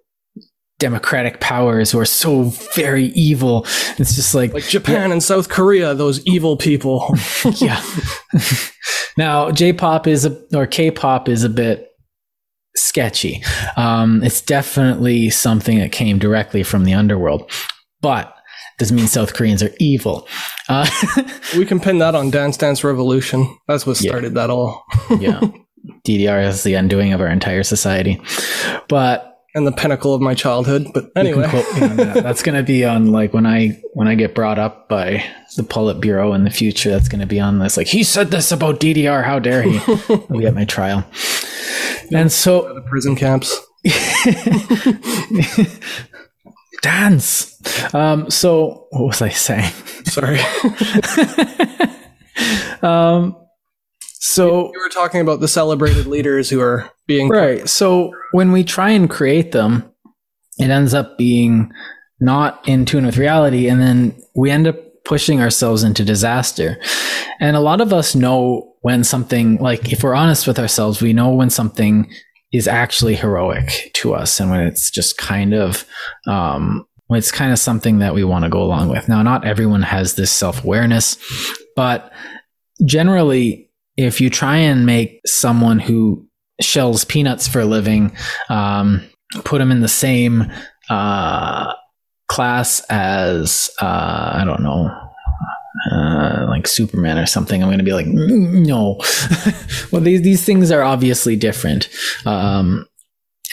democratic powers who are so very evil. It's just like, Like Japan and South Korea, those evil people. *laughs* yeah. *laughs* Now j-pop is a or k-pop is a bit sketchy. Um it's definitely something that came directly from the underworld but doesn't mean south koreans are evil. Uh *laughs* we can pin that on Dance Dance Revolution. That's what started that all. yeah. Ddr is the undoing of our entire society. But and the pinnacle of my childhood. But anyway, quote me on that. That's going to be on like when I when I get brought up by the Politburo in the future. That's going to be on this. Like he said this about DDR. How dare he? *laughs* I'll be at my trial. And so the prison camps. *laughs* dance. Um, so what was I saying? Sorry. *laughs* Um, so you were talking about the celebrated leaders who are being Right. So when we try and create them, it ends up being not in tune with reality. And then we end up pushing ourselves into disaster. And a lot of us know when something, like, if we're honest with ourselves, we know when something is actually heroic to us and when it's just kind of, um, when it's kind of something that we want to go along with. Now, not everyone has this self awareness, but generally, if you try and make someone who shells peanuts for a living, um, put them in the same uh, class as uh, I don't know, uh, like Superman or something. I'm going to be like, "Mm, no. *laughs* well, these these things are obviously different, um,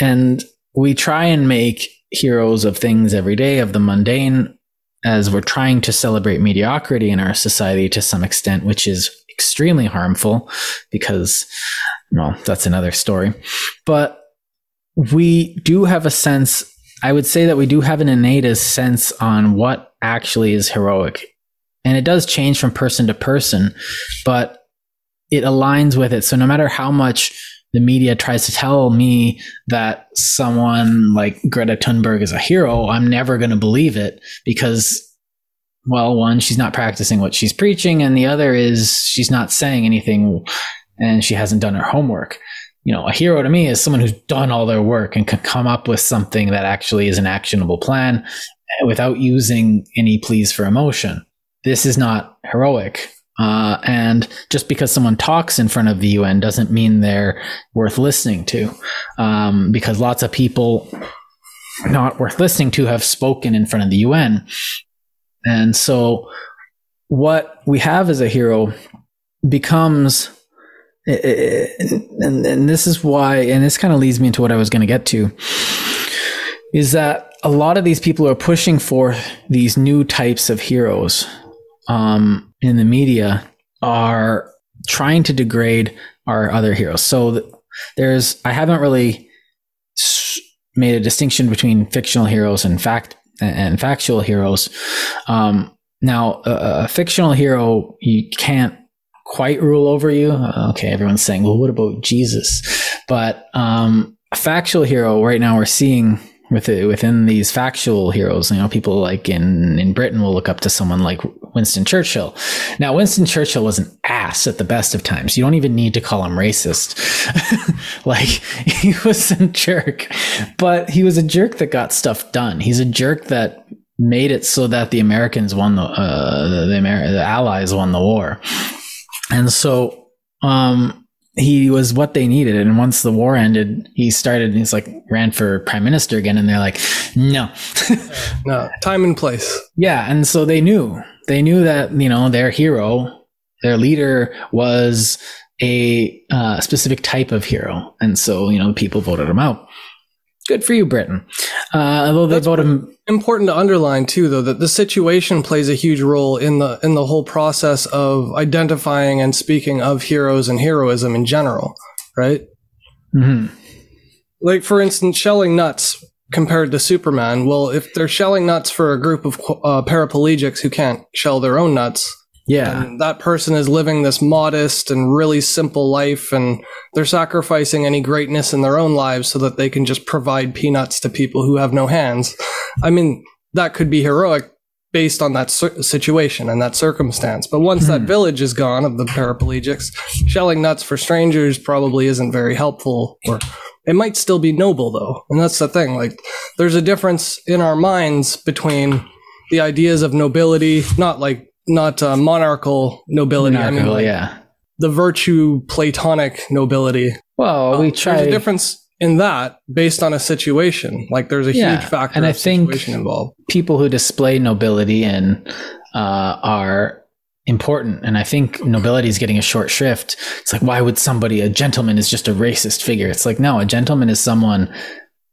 and we try and make heroes of things every day of the mundane as we're trying to celebrate mediocrity in our society to some extent, which is extremely harmful because, well, that's another story. But we do have a sense, I would say that we do have an innate sense on what actually is heroic. And it does change from person to person, but it aligns with it. So no matter how much the media tries to tell me that someone like Greta Thunberg is a hero, I'm never going to believe it because, well, one, she's not practicing what she's preaching, and the other is she's not saying anything and she hasn't done her homework. You know, a hero to me is someone who's done all their work and can come up with something that actually is an actionable plan without using any pleas for emotion. This is not heroic. Uh, and just because someone talks in front of the UN doesn't mean they're worth listening to, um, because lots of people not worth listening to have spoken in front of the UN. And so, what we have as a hero becomes, and, and this is why, and this kind of leads me into what I was going to get to, is that a lot of these people are pushing for these new types of heroes um, in the media are trying to degrade our other heroes. So there's, I haven't really made a distinction between fictional heroes and fact and factual heroes. Um, now, a, a, fictional hero, you can't quite rule over you. Uh, okay, everyone's saying, well, what about Jesus? But um, a factual hero, right now, we're seeing with it, within these factual heroes. You know, people like in in Britain will look up to someone like Winston Churchill. Now, Winston Churchill was an ass at the best of times. You don't even need to call him racist. *laughs* like he was a jerk, but he was a jerk that got stuff done. He's a jerk that made it so that the Americans won the uh, the, Amer- the Allies won the war, and so um he was what they needed. And once the war ended, he started, he's like, ran for prime minister again. And they're like, no. *laughs* no, time and place. Yeah. And so they knew, they knew that, you know, their hero, their leader was a uh, specific type of hero. And so, you know, people voted him out. Good for you, Britain. Uh, although they voted him. Important to underline too, though, that the situation plays a huge role in the in the whole process of identifying and speaking of heroes and heroism in general, right? Mm-hmm. Like for instance, shelling nuts compared to Superman. Well, if they're shelling nuts for a group of uh, paraplegics who can't shell their own nuts, yeah. And that person is living this modest and really simple life and they're sacrificing any greatness in their own lives so that they can just provide peanuts to people who have no hands. I mean, that could be heroic based on that situation and that circumstance. But once that hmm. village is gone of the paraplegics, shelling nuts for strangers probably isn't very helpful or it might still be noble though. And that's the thing. Like there's a difference in our minds between the ideas of nobility, not like not uh, monarchical nobility. Monarchical, I mean, like yeah, the virtue Platonic nobility. Well, we try. There's a difference in that based on a situation. Like there's a yeah, huge factor and I think involved. People who display nobility and uh, are important and i think nobility is getting a short shrift it's like why would somebody a gentleman is just a racist figure it's like no a gentleman is someone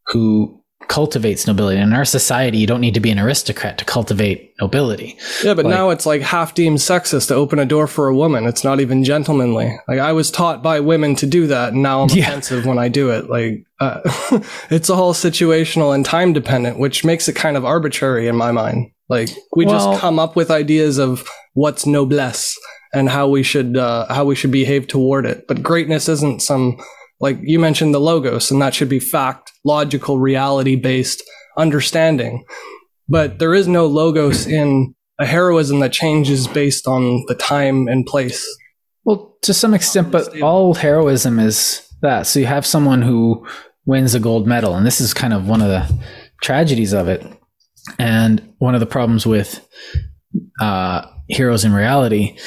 who cultivates nobility. In our society, you don't need to be an aristocrat to cultivate nobility. Yeah, but like, now it's like half deemed sexist to open a door for a woman. It's not even gentlemanly. Like I was taught by women to do that, and now I'm *laughs* yeah. offensive when I do it. Like uh, *laughs* it's all situational and time dependent, which makes it kind of arbitrary in my mind. Like we well, just come up with ideas of what's noblesse and how we should uh, how we should behave toward it. But greatness isn't some like you mentioned the logos, and that should be fact, logical, reality based understanding. But there is no logos in a heroism that changes based on the time and place. Well, to some extent, but all heroism is that. So you have someone who wins a gold medal, and this is kind of one of the tragedies of it. And one of the problems with uh, heroes in reality,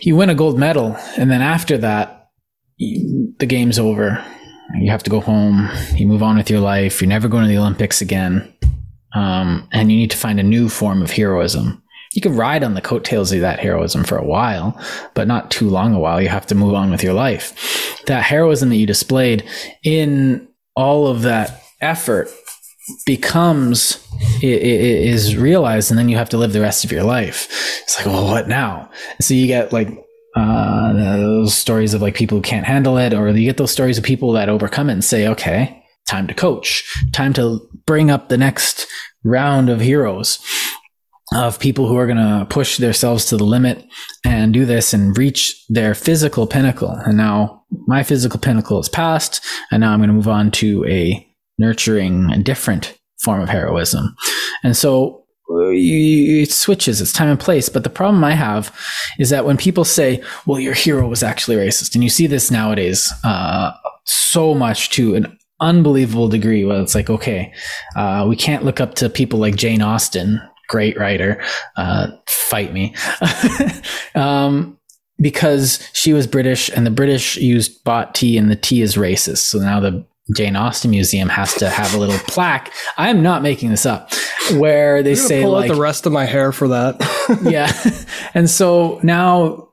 you win a gold medal, and then after that, the game's over. You have to go home. You move on with your life. You're never going to the Olympics again. Um, and you need to find a new form of heroism. You can ride on the coattails of that heroism for a while, but not too long a while. You have to move on with your life. That heroism that you displayed in all of that effort becomes is realized and then you have to live the rest of your life it's like well what now so you get like uh, those stories of like people who can't handle it, or you get those stories of people that overcome it and say, okay, time to coach, time to bring up the next round of heroes. of people who are going to push themselves to the limit and do this and reach their physical pinnacle. And now my physical pinnacle is past, and now I'm going to move on to a nurturing, a different form of heroism. And so uh, it switches, it's time and place. But the problem I have is that when people say, well, your hero was actually racist, and you see this nowadays uh, so much to an unbelievable degree where it's like, okay, uh, we can't look up to people like Jane Austen, great writer, uh, fight me. *laughs* um, because she was British and the British used bought tea and the tea is racist. So now the Jane Austen Museum has to have a little plaque. I'm not making this up, where they say pull like out the rest of my hair for that. *laughs* yeah, and so now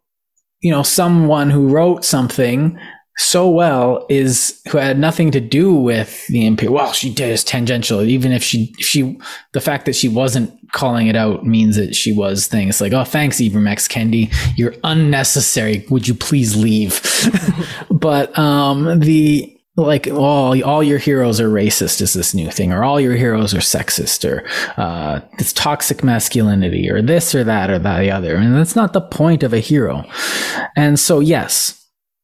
you know someone who wrote something so well is who had nothing to do with the imperial. Well, she did is tangential. Even if she she the fact that she wasn't calling it out means that she was things like, oh, thanks, Ibram X. Kendi. You're unnecessary. Would you please leave? *laughs* but um the like all all your heroes are racist is this new thing or all your heroes are sexist or uh, it's toxic masculinity or this or that or that the other and that's not the point of a hero and so yes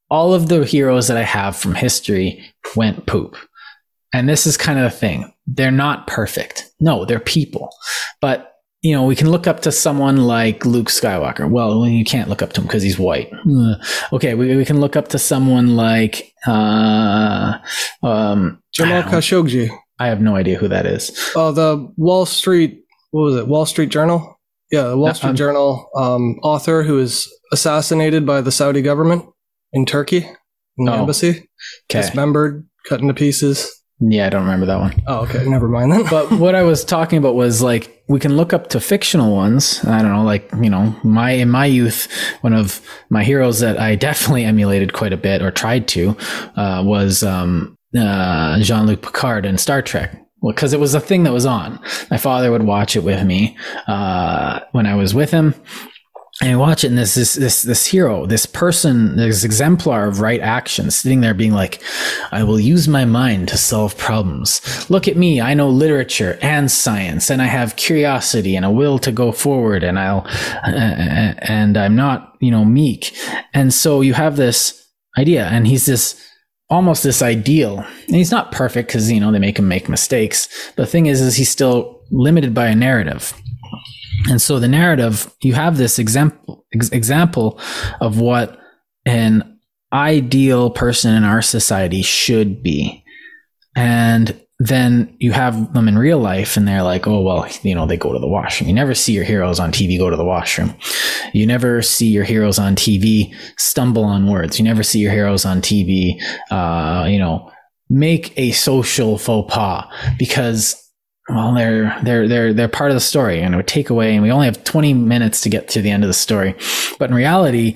all of the heroes that I have from history went poop. And this is kind of the thing. They're not perfect. No, they're people. But, you know, we can look up to someone like Luke Skywalker. Well, you can't look up to him because he's white. Okay, we, we can look up to someone like uh, um, Jamal Khashoggi. I have no idea who that is. Oh, the Wall Street, what was it? Wall Street Journal? Yeah, the Wall Street Journal um, author who was assassinated by the Saudi government in Turkey, in the Oh. embassy. Okay. Dismembered, cut into pieces. Yeah, I don't remember that one. Oh, okay. Never mind then. but what I was talking about was like we can look up to fictional ones. I don't know, like you know, my in my youth, one of my heroes that I definitely emulated quite a bit or tried to uh, was um, uh, Jean Luc Picard in Star Trek. Well, because it was a thing that was on. My father would watch it with me uh, when I was with him. And I watch it, and there's this this this hero, this person, this exemplar of right action, sitting there being like, "I will use my mind to solve problems. Look at me, I know literature and science, and I have curiosity and a will to go forward, and I'll, uh, and I'm not, you know, meek." And so you have this idea, and he's this almost this ideal, and he's not perfect because you know they make him make mistakes. But the thing is, is he's still limited by a narrative. And so the narrative, you have this example ex- example of what an ideal person in our society should be. And then you have them in real life and they're like, oh, well, you know, they go to the washroom. You never see your heroes on TV go to the washroom. You never see your heroes on TV stumble on words. You never see your heroes on TV, uh, you know, make a social faux pas because well they're they're they're they're part of the story and it would take away and we only have 20 minutes to get to the end of the story. But in reality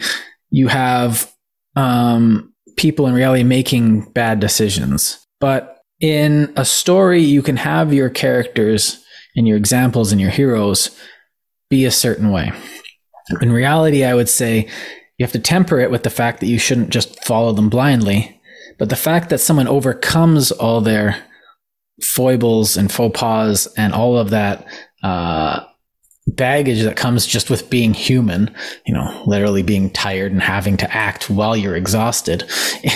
you have um, people in reality making bad decisions. But in a story you can have your characters and your examples and your heroes be a certain way. In reality i would say you have to temper it with the fact that you shouldn't just follow them blindly but the fact that someone overcomes all their foibles and faux pas and all of that uh, baggage that comes just with being human, you know, literally being tired and having to act while you're exhausted,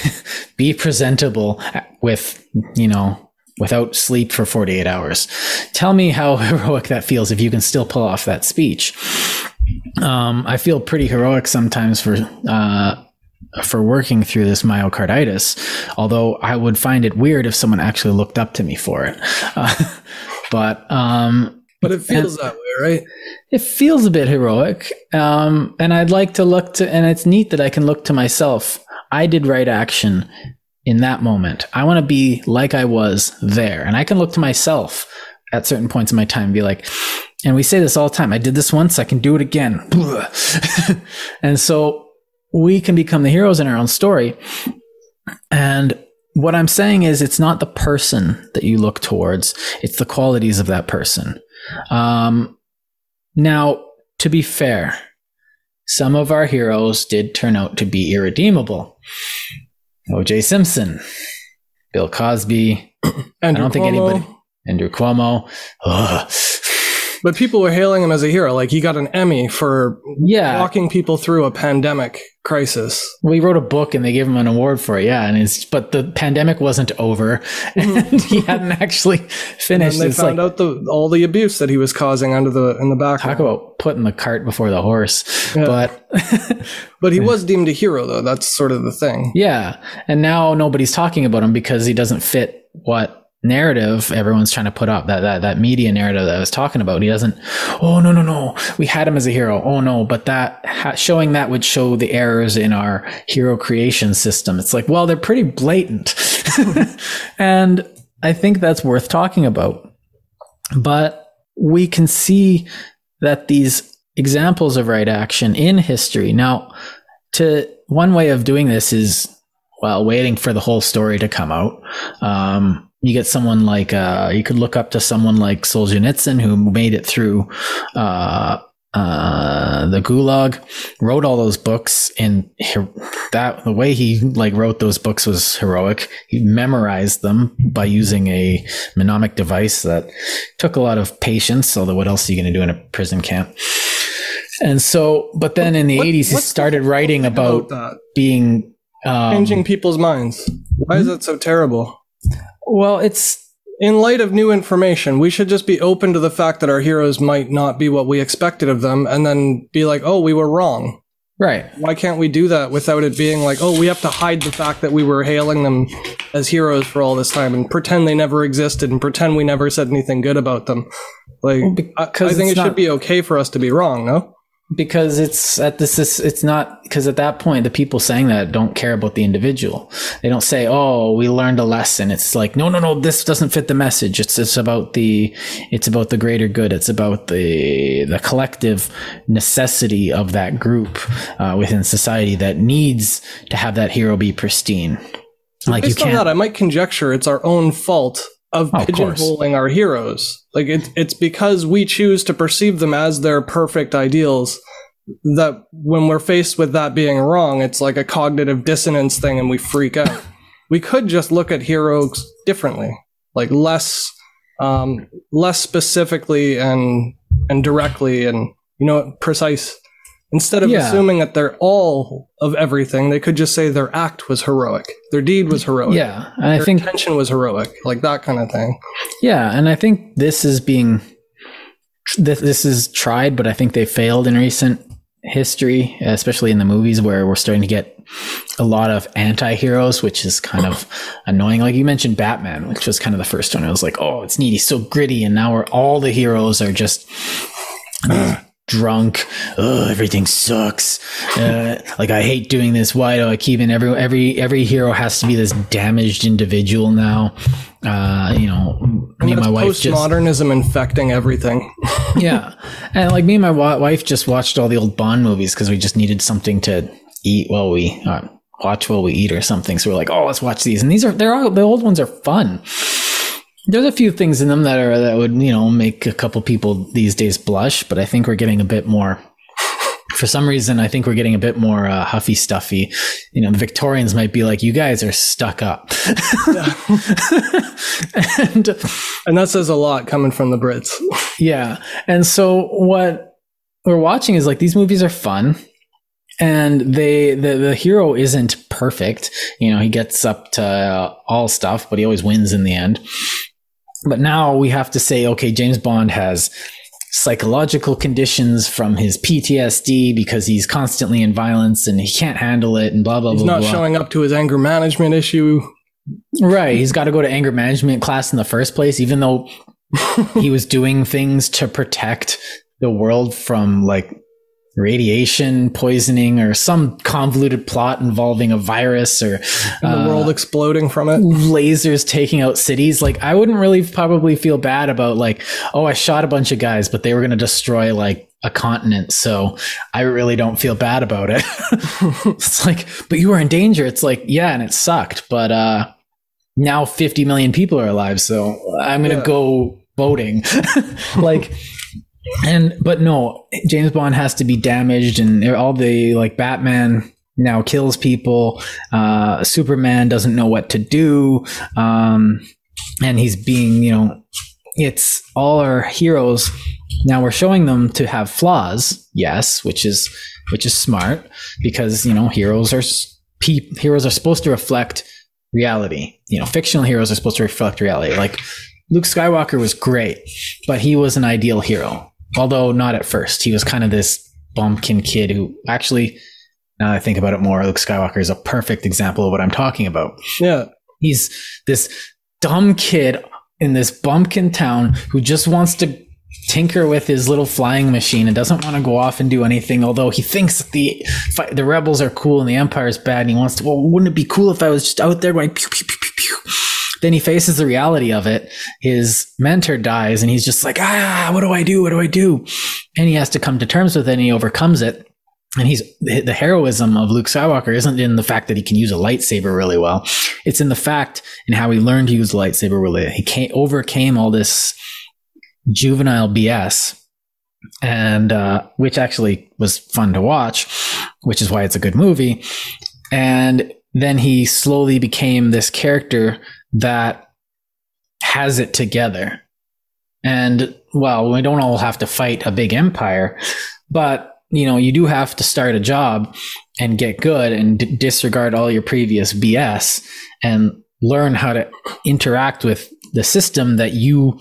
*laughs* be presentable with, you know, without sleep for 48 hours. Tell me how *laughs* heroic that feels if you can still pull off that speech. Um, I feel pretty heroic sometimes for, uh, for working through this myocarditis, although I would find it weird if someone actually looked up to me for it. *laughs* Uh, but um, but it feels that way, right? it feels a bit heroic, um, and I'd like to look to, and it's neat that I can look to myself. I did right action in that moment. I want to be like I was there, and I can look to myself at certain points in my time and be like, and we say this all the time. I did this once, I can do it again. *laughs* and so we can become the heroes in our own story. And what I'm saying is, it's not the person that you look towards, it's the qualities of that person. Um, now, to be fair, some of our heroes did turn out to be irredeemable. OJ Simpson, Bill Cosby, Andrew I don't think Cuomo. anybody, Andrew Cuomo. Ugh. But people were hailing him as a hero. Like he got an Emmy for Yeah. walking people through a pandemic crisis. We wrote a book and they gave him an award for it. Yeah, and it's but the pandemic wasn't over, *laughs* and he hadn't actually finished. And they It's found like out the all the abuse that he was causing under the in the back. talk about putting the cart before the horse. But *laughs* But he was deemed a hero, though. That's sort of the thing. yeah, and now nobody's talking about him because he doesn't fit what narrative everyone's trying to put up that, that that media narrative that I was talking about. He doesn't oh no no no. We had him as a hero. Oh no. But that ha- showing that would show the errors in our hero creation system. It's like well they're pretty blatant. *laughs* And I think that's worth talking about. But we can see that these examples of right action in history now to one way of doing this is well waiting for the whole story to come out. Um, you get someone like uh, you could look up to someone like Solzhenitsyn who made it through uh, uh, the Gulag, wrote all those books, and he- that the way he like wrote those books was heroic. He memorized them by using a mnemonic device that took a lot of patience. Although, what else are you going to do in a prison camp? And so, but then in the What- eighties, he started writing about that being um, changing people's minds. Why is that so terrible? Well, it's In light of new information, we should just be open to the fact that our heroes might not be what we expected of them, and then be like, "Oh, we were wrong." right. Why can't we do that without it being like, "Oh, we have to hide the fact that we were hailing them as heroes for all this time and pretend they never existed and pretend we never said anything good about them?" Like, I, I think it should be okay for us to be wrong. No. Because it's at this is it's not because at that point the people saying that don't care about the individual. They don't say oh we learned a lesson. It's like no no no this doesn't fit the message. It's it's about the it's about the greater good. It's about the the collective necessity of that group uh, within society that needs to have that hero be pristine. Like you Based on can't that, I might conjecture it's our own fault of Oh, of pigeonholing our heroes. Like it, it's because we choose to perceive them as their perfect ideals that when we're faced with that being wrong, it's like a cognitive dissonance thing and we freak out. *laughs* we could just look at heroes differently, like less, um, less specifically and and directly and you know precise. Instead of Yeah. assuming that they're all of everything, they could just say their act was heroic, their deed was heroic, yeah and i their think intention was heroic, like that kind of thing. Yeah, and I think this is being this this is tried, but I think they failed in recent history, especially in the movies where we're starting to get a lot of anti-heroes, which is kind of annoying. Like you mentioned Batman, which was kind of the first one. I was like, oh, it's neat, he's so gritty, and now we're all the heroes are just drunk. Oh, everything sucks. Uh, like I hate doing this. Why do I keep in every every every hero has to be this damaged individual now? Uh, you know, me and my wife just Postmodernism infecting everything. *laughs* yeah, and like me and my wa- wife just watched all the old Bond movies because we just needed something to eat while we uh, watch while we eat or something. So we're like, oh, let's watch these, and these are they're all the old ones are fun. There's a few things in them that are that would you know make a couple people these days blush, but I think we're getting a bit more. For some reason, I think we're getting a bit more uh, huffy stuffy. You know, the Victorians might be like, "You guys are stuck up," *laughs* and And that says a lot coming from the Brits. yeah. And so what we're watching is like these movies are fun and they the, the hero isn't perfect. You know, he gets up to uh, all stuff, but he always wins in the end. But now we have to say, okay, James Bond has psychological conditions from his PTSD because he's constantly in violence and he can't handle it and blah blah He's blah He's not blah. showing up to his anger management issue. Right. He's got to go to anger management class in the first place, even though *laughs* he was doing things to protect the world from like radiation poisoning or some convoluted plot involving a virus or the uh, world exploding from it. lasers taking out cities. Like, I wouldn't really probably feel bad about like, oh, I shot a bunch of guys, but they were going to destroy like a continent. So I really don't feel bad about it. *laughs* it's like, but you were in danger. It's like, yeah, and it sucked, but, uh, now 50 million people are alive. So I'm going to Yeah. go voting. *laughs* like, and, but no, James Bond has to be damaged and all the like Batman now kills people. Uh, Superman doesn't know what to do. Um, and he's being, you know, it's all our heroes Now we're showing them to have flaws, yes, which is which is smart because you know heroes are pe- heroes are supposed to reflect reality. You know, fictional heroes are supposed to reflect reality. Like Luke Skywalker was great, but he was an ideal hero. Although not at first. He was kind of this bumpkin kid who actually now I think about it more, Luke Skywalker is a perfect example of what I'm talking about. Yeah. He's this dumb kid in this bumpkin town who just wants to tinker with his little flying machine and doesn't want to go off and do anything. Although he thinks that the the rebels are cool and the empire is bad, and he wants to. Well, wouldn't it be cool if I was just out there going pew pew pew pew pew? Then he faces the reality of it. His mentor dies, and he's just like, ah, what do I do? What do I do? And he has to come to terms with it, and he overcomes it. And he's the heroism of Luke Skywalker isn't in the fact that he can use a lightsaber really well. It's in the fact in how he learned to use the lightsaber really. He came, overcame all this juvenile BS, and uh, which actually was fun to watch, which is why it's a good movie. And then he slowly became this character that has it together. And well, we don't all have to fight a big empire, but you know, you do have to start a job and get good and d- disregard all your previous BS and learn how to interact with the system that you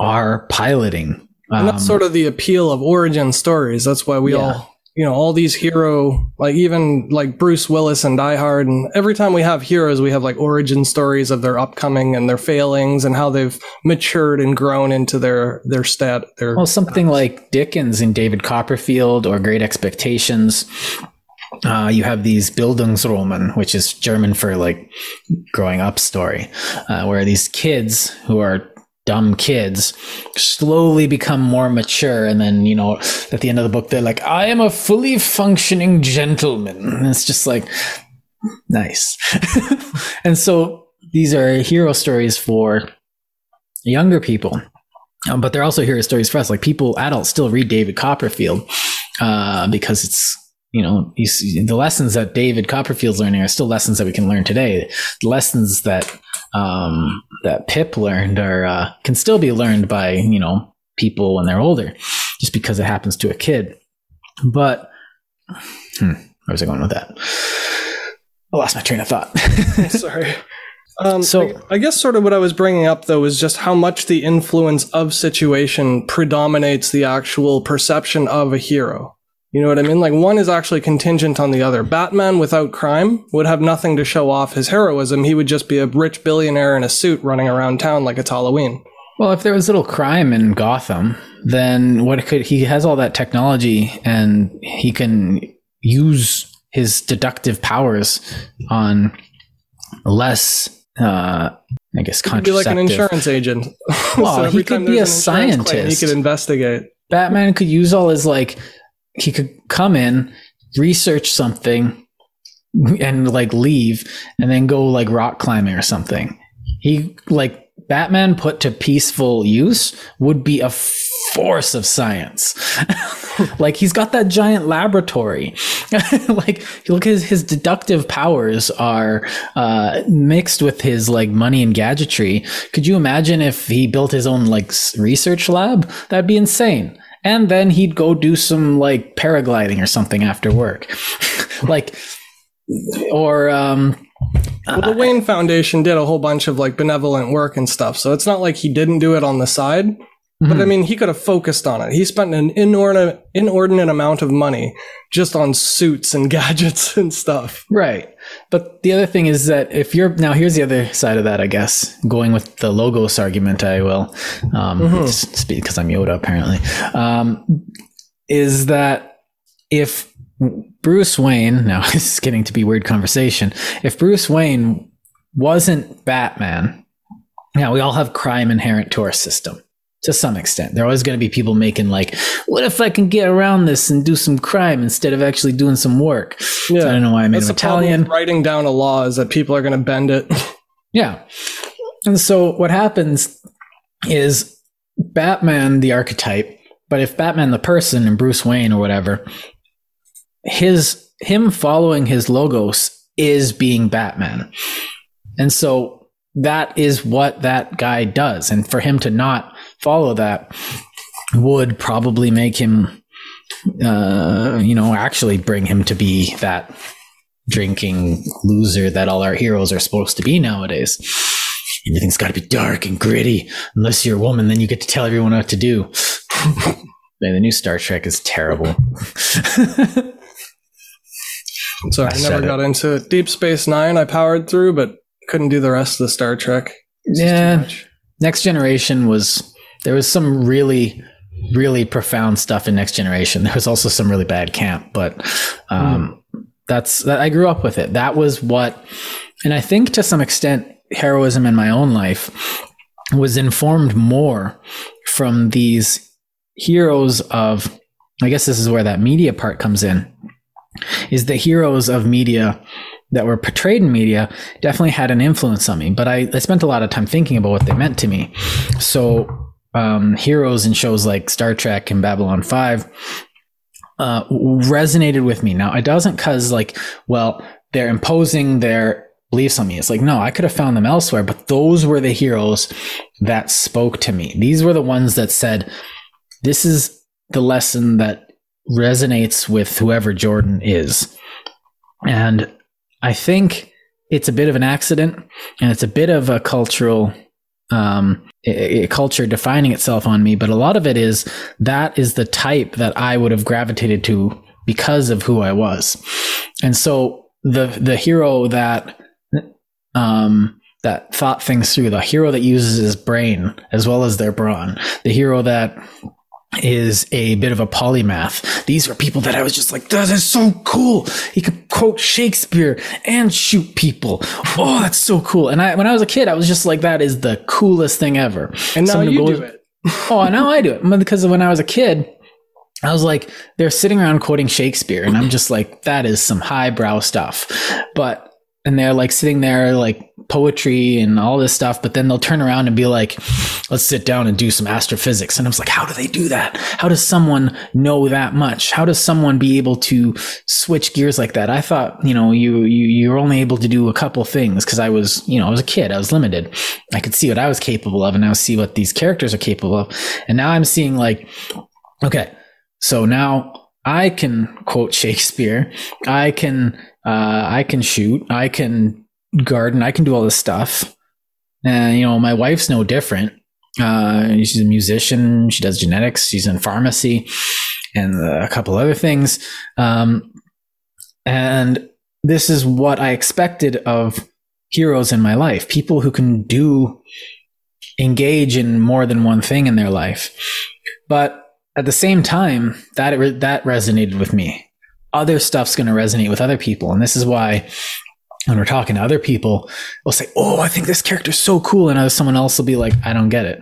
are piloting. And that's Um, sort of the appeal of origin stories. That's why we Yeah. all, you know, all these hero, like even like Bruce Willis and Die Hard, and every time we have heroes, we have like origin stories of their upcoming and their failings and how they've matured and grown into their their stat. Their Well, something like Dickens in David Copperfield or Great Expectations. Uh, you have these Bildungsroman, which is German for like growing up story, uh, where these kids who are dumb kids slowly become more mature. And then, you know, at the end of the book, they're like, I am a fully functioning gentleman. And it's just like, nice. *laughs* and so these are hero stories for younger people. Um, but they're also hero stories for us. Like people, adults still read David Copperfield uh, because it's you know you the lessons that David Copperfield's learning are still lessons that we can learn today. The lessons that um, that Pip learned are uh, can still be learned by you know people when they're older, just because it happens to a kid. But hmm, where was I going with that? I lost my train of thought. *laughs* Sorry. Um, So- I, I guess sort of what I was bringing up though is just how much the influence of situation predominates the actual perception of a hero. You know what I mean? Like one is actually contingent on the other. Batman without crime would have nothing to show off his heroism. He would just be a rich billionaire in a suit running around town like it's Halloween. Well, if there was little crime in Gotham, then what could he has all that technology and he can use his deductive powers on less uh I guess He'd be like an insurance agent. Well, *laughs* he could be a insurance claim, scientist. he could investigate. Batman could use all his like he could come in, research something and like leave and then go like rock climbing or something. He like Batman put to peaceful use would be a force of science. *laughs* like he's got that giant laboratory. *laughs* like look his his deductive powers are uh, mixed with his like money and gadgetry. Could you imagine if he built his own like research lab? That'd be insane. And then he'd go do some like paragliding or something after work. *laughs* like or um Well, the Wayne Foundation did a whole bunch of like benevolent work and stuff, so it's not like he didn't do it on the side. But I mean, he could have focused on it. He spent an inordinate, inordinate amount of money just on suits and *laughs* gadgets and stuff. Right. But the other thing is that if you're now here's the other side of that, I guess, going with the logos argument, I will, um, speak because I'm Yoda apparently, um, is that if Bruce Wayne, now *laughs* this is getting to be weird conversation, if Bruce Wayne wasn't Batman, now we all have crime inherent to our system. To some extent, there are always going to be people making like, "What if I can get around this and do some crime instead of actually doing some work?" So I don't know why I made That's him Italian. writing down a law is that people are going to bend it. *laughs* Yeah. And so what happens is Batman, the archetype, but if Batman, the person, and Bruce Wayne or whatever, his him following his logos is being Batman. And so that is what that guy does. And for him to not follow that would probably make him, uh, you know, actually bring him to be that drinking loser that all our heroes are supposed to be nowadays. Everything's got to be dark and gritty. Unless you're a woman, then you get to tell everyone what to do. *laughs* Man, the new Star Trek is terrible. *laughs* So I, I never said it. got into it. Deep Space Nine, I powered through, but couldn't do the rest of the Star Trek. Yeah. Next Generation was there was some really really profound stuff in Next Generation. There was also some really bad camp, but um, that's that I grew up with it. That was what, and I think to some extent, heroism in my own life was informed more from these heroes of. I guess this is where that media part comes in. Is the heroes of media that were portrayed in media definitely had an influence on me. But I, I spent a lot of time thinking about what they meant to me. So, um, heroes in shows like Star Trek and Babylon 5 uh, resonated with me. Now, it doesn't because, like, well, they're imposing their beliefs on me. It's like, no, I could have found them elsewhere, but those were the heroes that spoke to me. These were the ones that said, this is the lesson that resonates with whoever Jordan is. And I think it's a bit of an accident and it's a bit of a cultural um, a, a culture defining itself on me. But a lot of it is that is the type that I would have gravitated to because of who I was. And so the the hero that um, that thought things through, the hero that uses his brain as well as their brawn, the hero that is a bit of a polymath. These were people that I was just like, that is so cool. He could quote Shakespeare and shoot people. Oh, that's so cool. And I, when I was a kid, I was just like, that is the coolest thing ever. And now Someone you goes- do it. *laughs* oh, now I do it because when I was a kid, I was like, they're sitting around quoting Shakespeare, and I'm just like, that is some highbrow stuff. But and they're like sitting there like poetry and all this stuff, but then they'll turn around and be like, let's sit down and do some astrophysics. And I was like, how do they do that? How does someone know that much? How does someone be able to switch gears like that? I thought, you know, you you you're only able to do a couple things because I was, you know, I was a kid, I was limited. I could see what I was capable of, and now see what these characters are capable of. And now I'm seeing like, okay, so now I can quote Shakespeare. I can uh, I can shoot. I can garden. I can do all this stuff. And you know, my wife's no different. Uh, she's a musician. She does genetics. She's in pharmacy, and a couple other things. Um, and this is what I expected of heroes in my life: people who can do engage in more than one thing in their life. But at the same time, that re- that resonated with me. Other stuff's going to resonate with other people, and this is why when we're talking to other people, we'll say, "Oh, I think this character's so cool," and other someone else will be like, "I don't get it."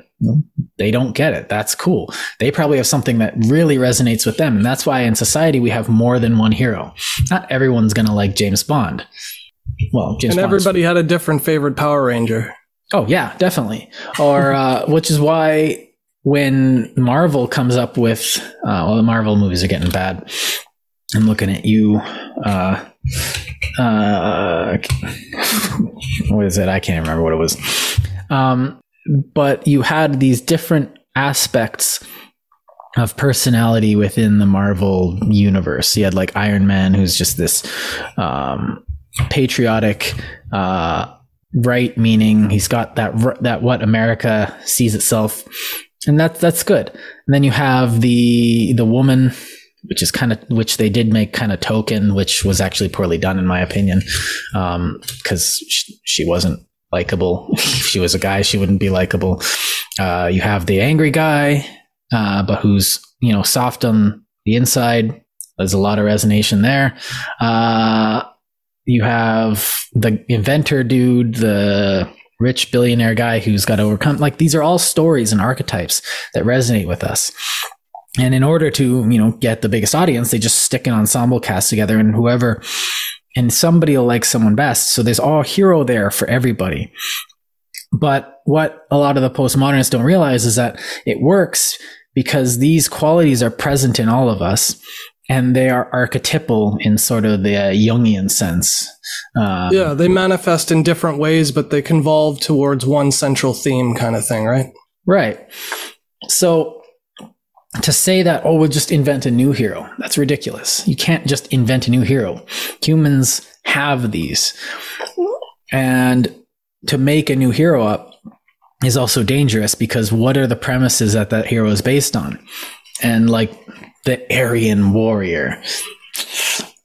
They don't get it. That's cool. They probably have something that really resonates with them, and that's why in society we have more than one hero. Not everyone's going to like James Bond. Well, James And Bond is everybody had a different favorite Power Ranger. Oh yeah, definitely. Or uh, which is why when Marvel comes up with, uh, well, the Marvel movies are getting bad. I'm looking at you. Uh, uh, what is it? I can't remember what it was. Um, but you had these different aspects of personality within the Marvel universe. You had like Iron Man, who's just this um, patriotic, uh, right meaning he's got that that what America sees itself, and that's that's good. And then you have the the woman, which is kind of which they did make kind of token, which was actually poorly done in my opinion, because she, she wasn't likable. *laughs* if she was a guy, she wouldn't be likable. Uh, you have the angry guy, uh, but who's you know soft on the inside. There's a lot of resonation there. Uh, you have the inventor dude, the rich billionaire guy who's got to overcome. Like these are all stories and archetypes that resonate with us. And in order to, you know, get the biggest audience, they just stick an ensemble cast together and whoever, and somebody will like someone best. So there's all hero there for everybody. But what a lot of the postmodernists don't realize is that it works because these qualities are present in all of us and they are archetypal in sort of the uh, Jungian sense. Um, Yeah, they manifest in different ways, but they convolve towards one central theme kind of thing, right? Right. So to say that, oh, we'll just invent a new hero, that's ridiculous. You can't just invent a new hero. Humans have these. And to make a new hero up is also dangerous because what are the premises that that hero is based on? And like the Aryan warrior.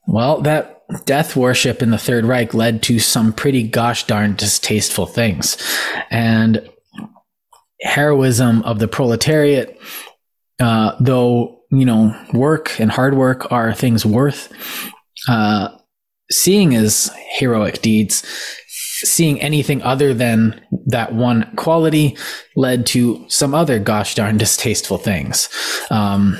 Well, that death worship in the Third Reich led to some pretty gosh darn distasteful things. And heroism of the proletariat uh, though you know work and hard work are things worth uh, seeing as heroic deeds seeing anything other than that one quality led to some other gosh darn distasteful things um,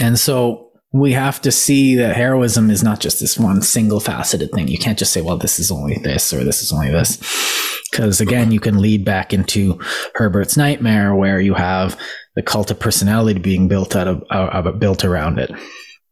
and so we have to see that heroism is not just this one single faceted thing. You can't just say, well, this is only this or this is only this. Because again, you can lead back into Herbert's nightmare where you have the cult of personality being built out of, uh, built around it.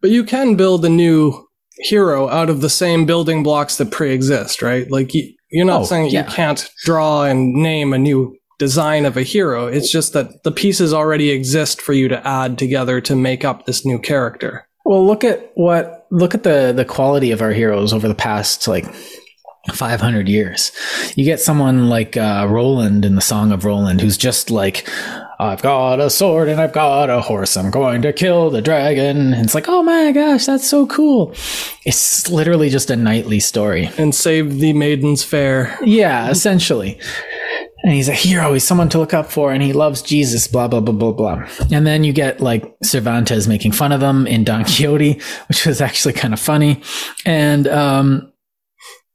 But you can build a new hero out of the same building blocks that pre-exist, right? Like you're not oh, saying yeah. you can't draw and name a new design of a hero. It's just that the pieces already exist for you to add together to make up this new character. Well, look at what look at the the quality of our heroes over the past like 500 years. You get someone like uh, Roland in the Song of Roland, who's just like, I've got a sword and I've got a horse. I'm going to kill the dragon. And it's like, oh my gosh, that's so cool. It's literally just a knightly story. And save the maidens fair. Yeah, essentially. And he's a hero. He's someone to look up for, and he loves Jesus. Blah blah blah blah blah. And then you get like Cervantes making fun of them in Don Quixote, *laughs* which was actually kind of funny. And um,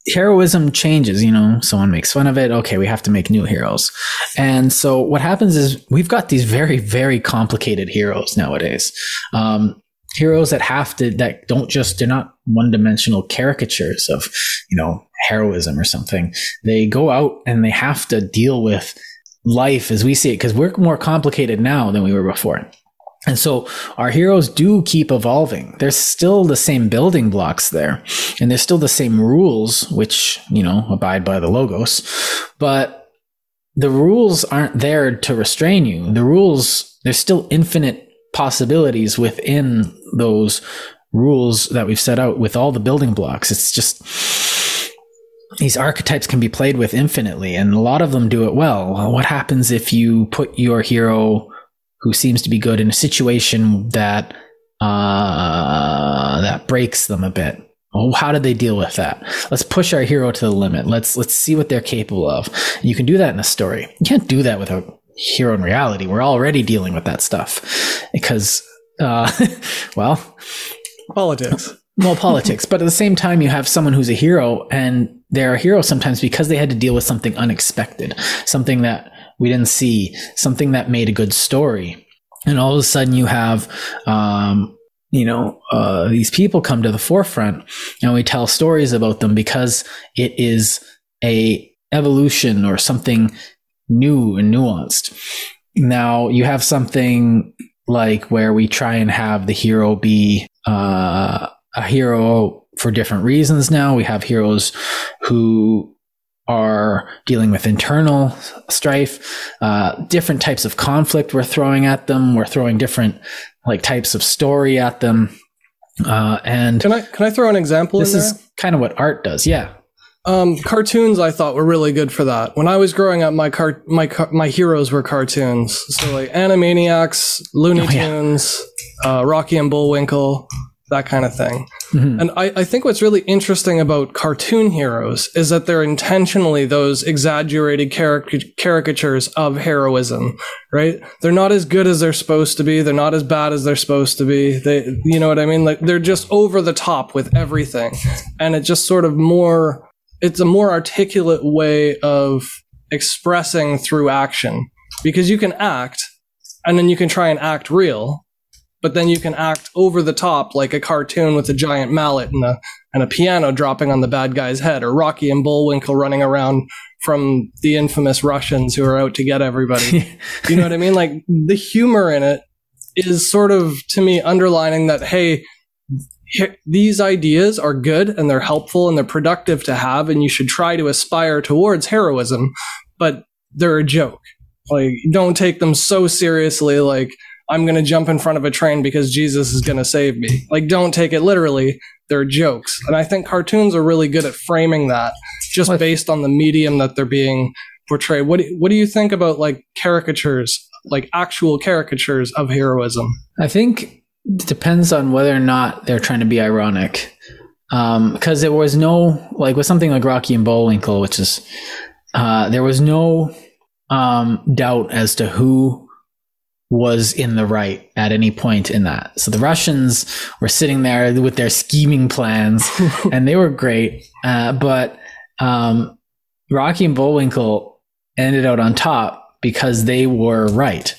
heroism changes, you know, someone makes fun of it. Okay, we have to make new heroes. And so what happens is we've got these very, very complicated heroes nowadays. Um, heroes that have to, that don't just, they're not one dimensional caricatures of, you know, heroism or something. They go out and they have to deal with life as we see it because we're more complicated now than we were before. And so our heroes do keep evolving. There's still the same building blocks there, and there's still the same rules, which, you know, abide by the logos, but the rules aren't there to restrain you. The rules, there's still infinite possibilities within those rules that we've set out with all the building blocks. It's just, these archetypes can be played with infinitely, and a lot of them do it well. What happens if you put your hero who seems to be good in a situation that uh, that breaks them a bit. Oh, how did they deal with that? Let's push our hero to the limit. Let's let's see what they're capable of. And you can do that in a story. You can't do that with a hero in reality. We're already dealing with that stuff because, uh, *laughs* well, politics. Well, politics. But at the same time, you have someone who's a hero, and they're a hero sometimes because they had to deal with something unexpected, something that we didn't see something that made a good story. And all of a sudden you have, um, you know, uh, these people come to the forefront and we tell stories about them because it is a evolution or something new and nuanced. Now you have something like where we try and have the hero be uh, a hero for different reasons now. We have heroes who are dealing with internal strife, uh, different types of conflict we're throwing at them. We're throwing different like types of story at them. Uh, and can I can I throw an example? This is kind of what art does. Yeah. Um, cartoons I thought were really good for that. When I was growing up, my car my car- my heroes were cartoons. So like Animaniacs, Looney Tunes, oh, yeah. uh, Rocky and Bullwinkle that kind of thing. Mm-hmm. And I, I, think what's really interesting about cartoon heroes is that they're intentionally those exaggerated caric- caricatures of heroism, right? They're not as good as they're supposed to be. They're not as bad as they're supposed to be. They, you know what I mean? Like they're just over the top with everything. And it just sort of more, it's a more articulate way of expressing through action because you can act and then you can try and act real but then you can act over the top like a cartoon with a giant mallet and a and a piano dropping on the bad guy's head, or Rocky and Bullwinkle running around from the infamous Russians who are out to get everybody. *laughs* you know what I mean? Like the humor in it is sort of to me underlining that hey, these ideas are good and they're helpful and they're productive to have, and you should try to aspire towards heroism, but they're a joke. Like don't take them so seriously. Like I'm going to jump in front of a train because Jesus is going to save me. Like, don't take it literally. They're jokes. And I think cartoons are really good at framing that just based on the medium that they're being portrayed. What do, what do you think about like caricatures, like actual caricatures of heroism? I think it depends on whether or not they're trying to be ironic. Because there was no, like with something like Rocky and Bullwinkle, which is, uh, there was no um, doubt as to who was in the right at any point in that. So the Russians were sitting there with their scheming plans, *laughs* and they were great. Uh, but um, Rocky and Bullwinkle ended out on top because they were right.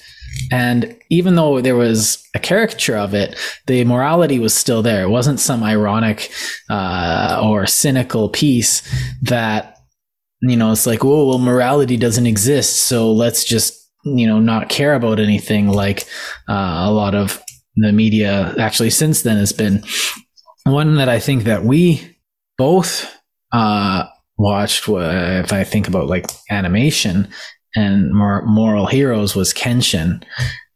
And even though there was a caricature of it, the morality was still there. It wasn't some ironic uh, or cynical piece that, you know, it's like, oh, well, morality doesn't exist. So let's just, you know, not care about anything like uh, a lot of the media actually since then has been. One that I think that we both uh, watched, uh, if I think about like animation, and more moral heroes was Kenshin,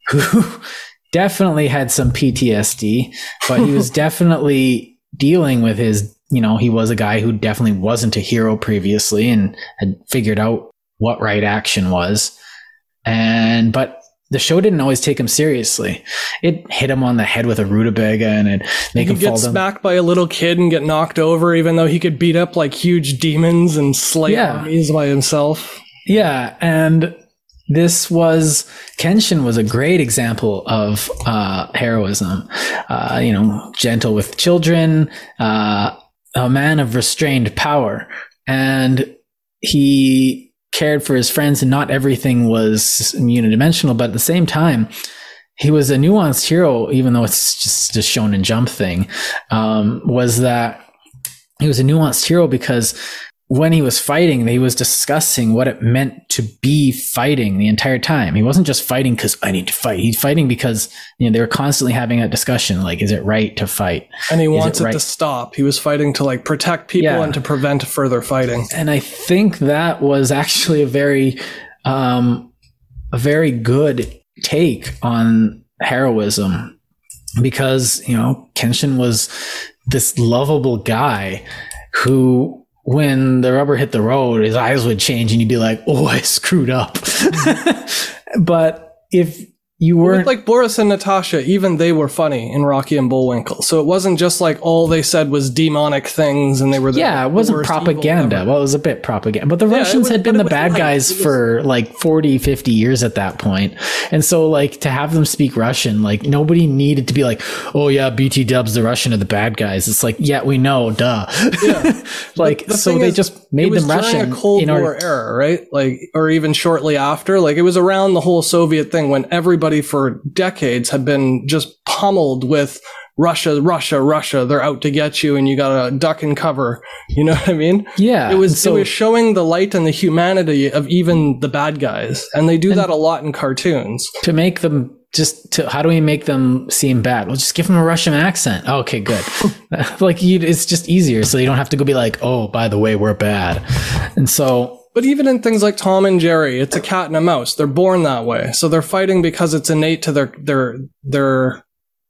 who *laughs* definitely had some PTSD, but he was *laughs* definitely dealing with his, you know, he was a guy who definitely wasn't a hero previously and had figured out what right action was. And, but the show didn't always take him seriously. It hit him on the head with a rutabaga and it make him get fall down. smacked by a little kid and get knocked over, even though he could beat up like huge demons and slay Yeah. armies by himself. Yeah, and this was Kenshin was a great example of uh, heroism. Uh, you know, gentle with children, uh, a man of restrained power, and he cared for his friends. And not everything was unidimensional, but at the same time. He was a nuanced hero, even though it's just a shonen jump thing. Um, was that he was a nuanced hero because when he was fighting, he was discussing what it meant to be fighting the entire time. He wasn't just fighting because I need to fight. He's fighting because you know they were constantly having a discussion like, is it right to fight? And he Is wants it, right? to stop. He was fighting to like protect people Yeah. and to prevent further fighting. And I think that was actually a very, um, a very good take on heroism because you know Kenshin was this lovable guy who when the rubber hit the road his eyes would change and you'd be like oh i screwed up. *laughs* But if you weren't like Boris and Natasha, even they were funny in Rocky and Bullwinkle. So it wasn't just like all they said was demonic things and they were the yeah, it wasn't propaganda. Well, it was a bit propaganda. But the it Russians was- had been the bad light. guys was- for like 40, 50 years at that point. And so, like, to have them speak Russian, like, nobody needed to be like, oh, yeah, BT dubs, the Russian are the bad guys. It's like, yeah, we know, duh. *laughs* like, The so they is, just made was them Russian. a Cold in War order- era, right? Like, or even shortly after. Like, it was around the whole Soviet thing when everybody for decades had been just pummeled with Russia, Russia, Russia. They're out to get you, and you gotta duck and cover. You know what I mean? Yeah. It was so, it was showing the light and the humanity of even the bad guys, and they do that a lot in cartoons. to make them just to how do we make them seem bad? Well, just give them a Russian accent. Okay, good. *laughs* like you, it's just easier, so you don't have to go be like, oh, by the way, we're bad. And so But even in things like Tom and Jerry, it's a cat and a mouse. They're born that way, so they're fighting because it's innate to their their their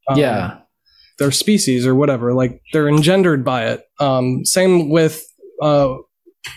um, yeah, their species or whatever. Like they're engendered by it. Um, same with uh,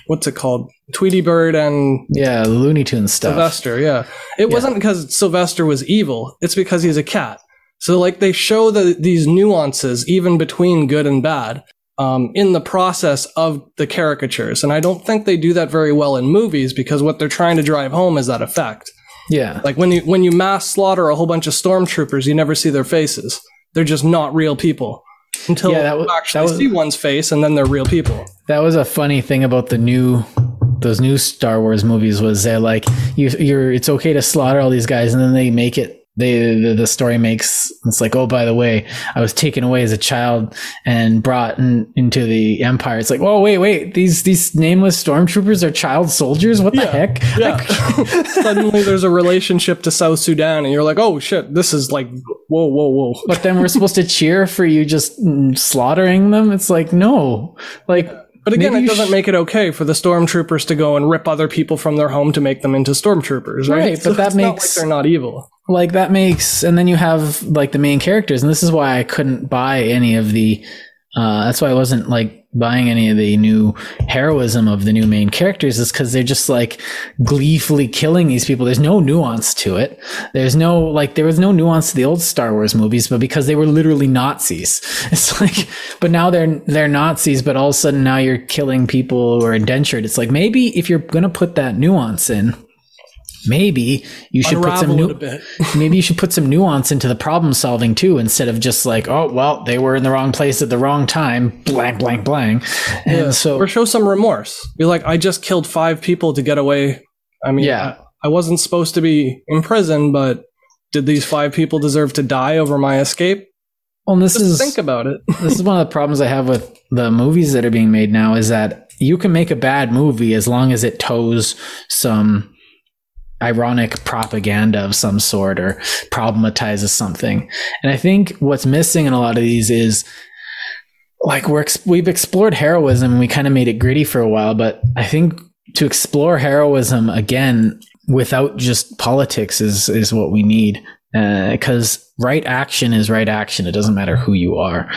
what's it called? Tweety Bird and yeah, Looney Tunes stuff. Sylvester. Yeah, it wasn't because Sylvester was evil. It's because he's a cat. So like they show the, these nuances even between good and bad um, in the process of the caricatures, and I don't think they do that very well in movies because what they're trying to drive home is that effect. Yeah, Like when you when you mass slaughter a whole bunch of stormtroopers, you never see their faces. They're just not real people until Yeah, that was- actually that was- see one's face, and then they're real people. that was a funny thing about the new those new Star Wars movies was they're like you you're it's okay to slaughter all these guys, and then they make it. They the, the story makes it's like oh by the way I was taken away as a child and brought in, into the Empire. It's like oh wait wait these these nameless stormtroopers are child soldiers. What the heck? Yeah. *laughs* Suddenly, there's a relationship to South Sudan, and you're like, "Oh shit, this is like, whoa, whoa, whoa." but then we're supposed to cheer for you just slaughtering them. It's like no, like But again, maybe it doesn't sh- make it okay for the stormtroopers to go and rip other people from their home to make them into stormtroopers, right? Right, but that it's not makes- like they're not evil. Like that makes and then you have like the main characters and this is why i couldn't buy any of the uh, that's why i wasn't like buying any of the new heroism of the new main characters is because they're just like gleefully killing these people. There's no nuance to it. There's no like there was no nuance to the old star wars movies but because they were literally nazis. *laughs* It's like but now they're they're nazis but all of a sudden now you're killing people who are indentured. It's like maybe if you're gonna put that nuance in maybe you should put some Unravel new it a bit. *laughs* maybe you should put some nuance into the problem solving too instead of just like oh well they were in the wrong place at the wrong time blank blank blank and so or show some remorse. Be like, I just killed five people to get away. I mean, Yeah. I, I wasn't supposed to be in prison, but did these five people deserve to die over my escape? well this Just is think about it. *laughs* this is one of the problems I have with the movies that are being made now is that you can make a bad movie as long as it toes some ironic propaganda of some sort or problematizes something. And I think what's missing in a lot of these is like we're we've explored heroism and we kind of made it gritty for a while, but I think to explore heroism again without just politics is is what we need uh, because right action is right action. It doesn't matter who you are,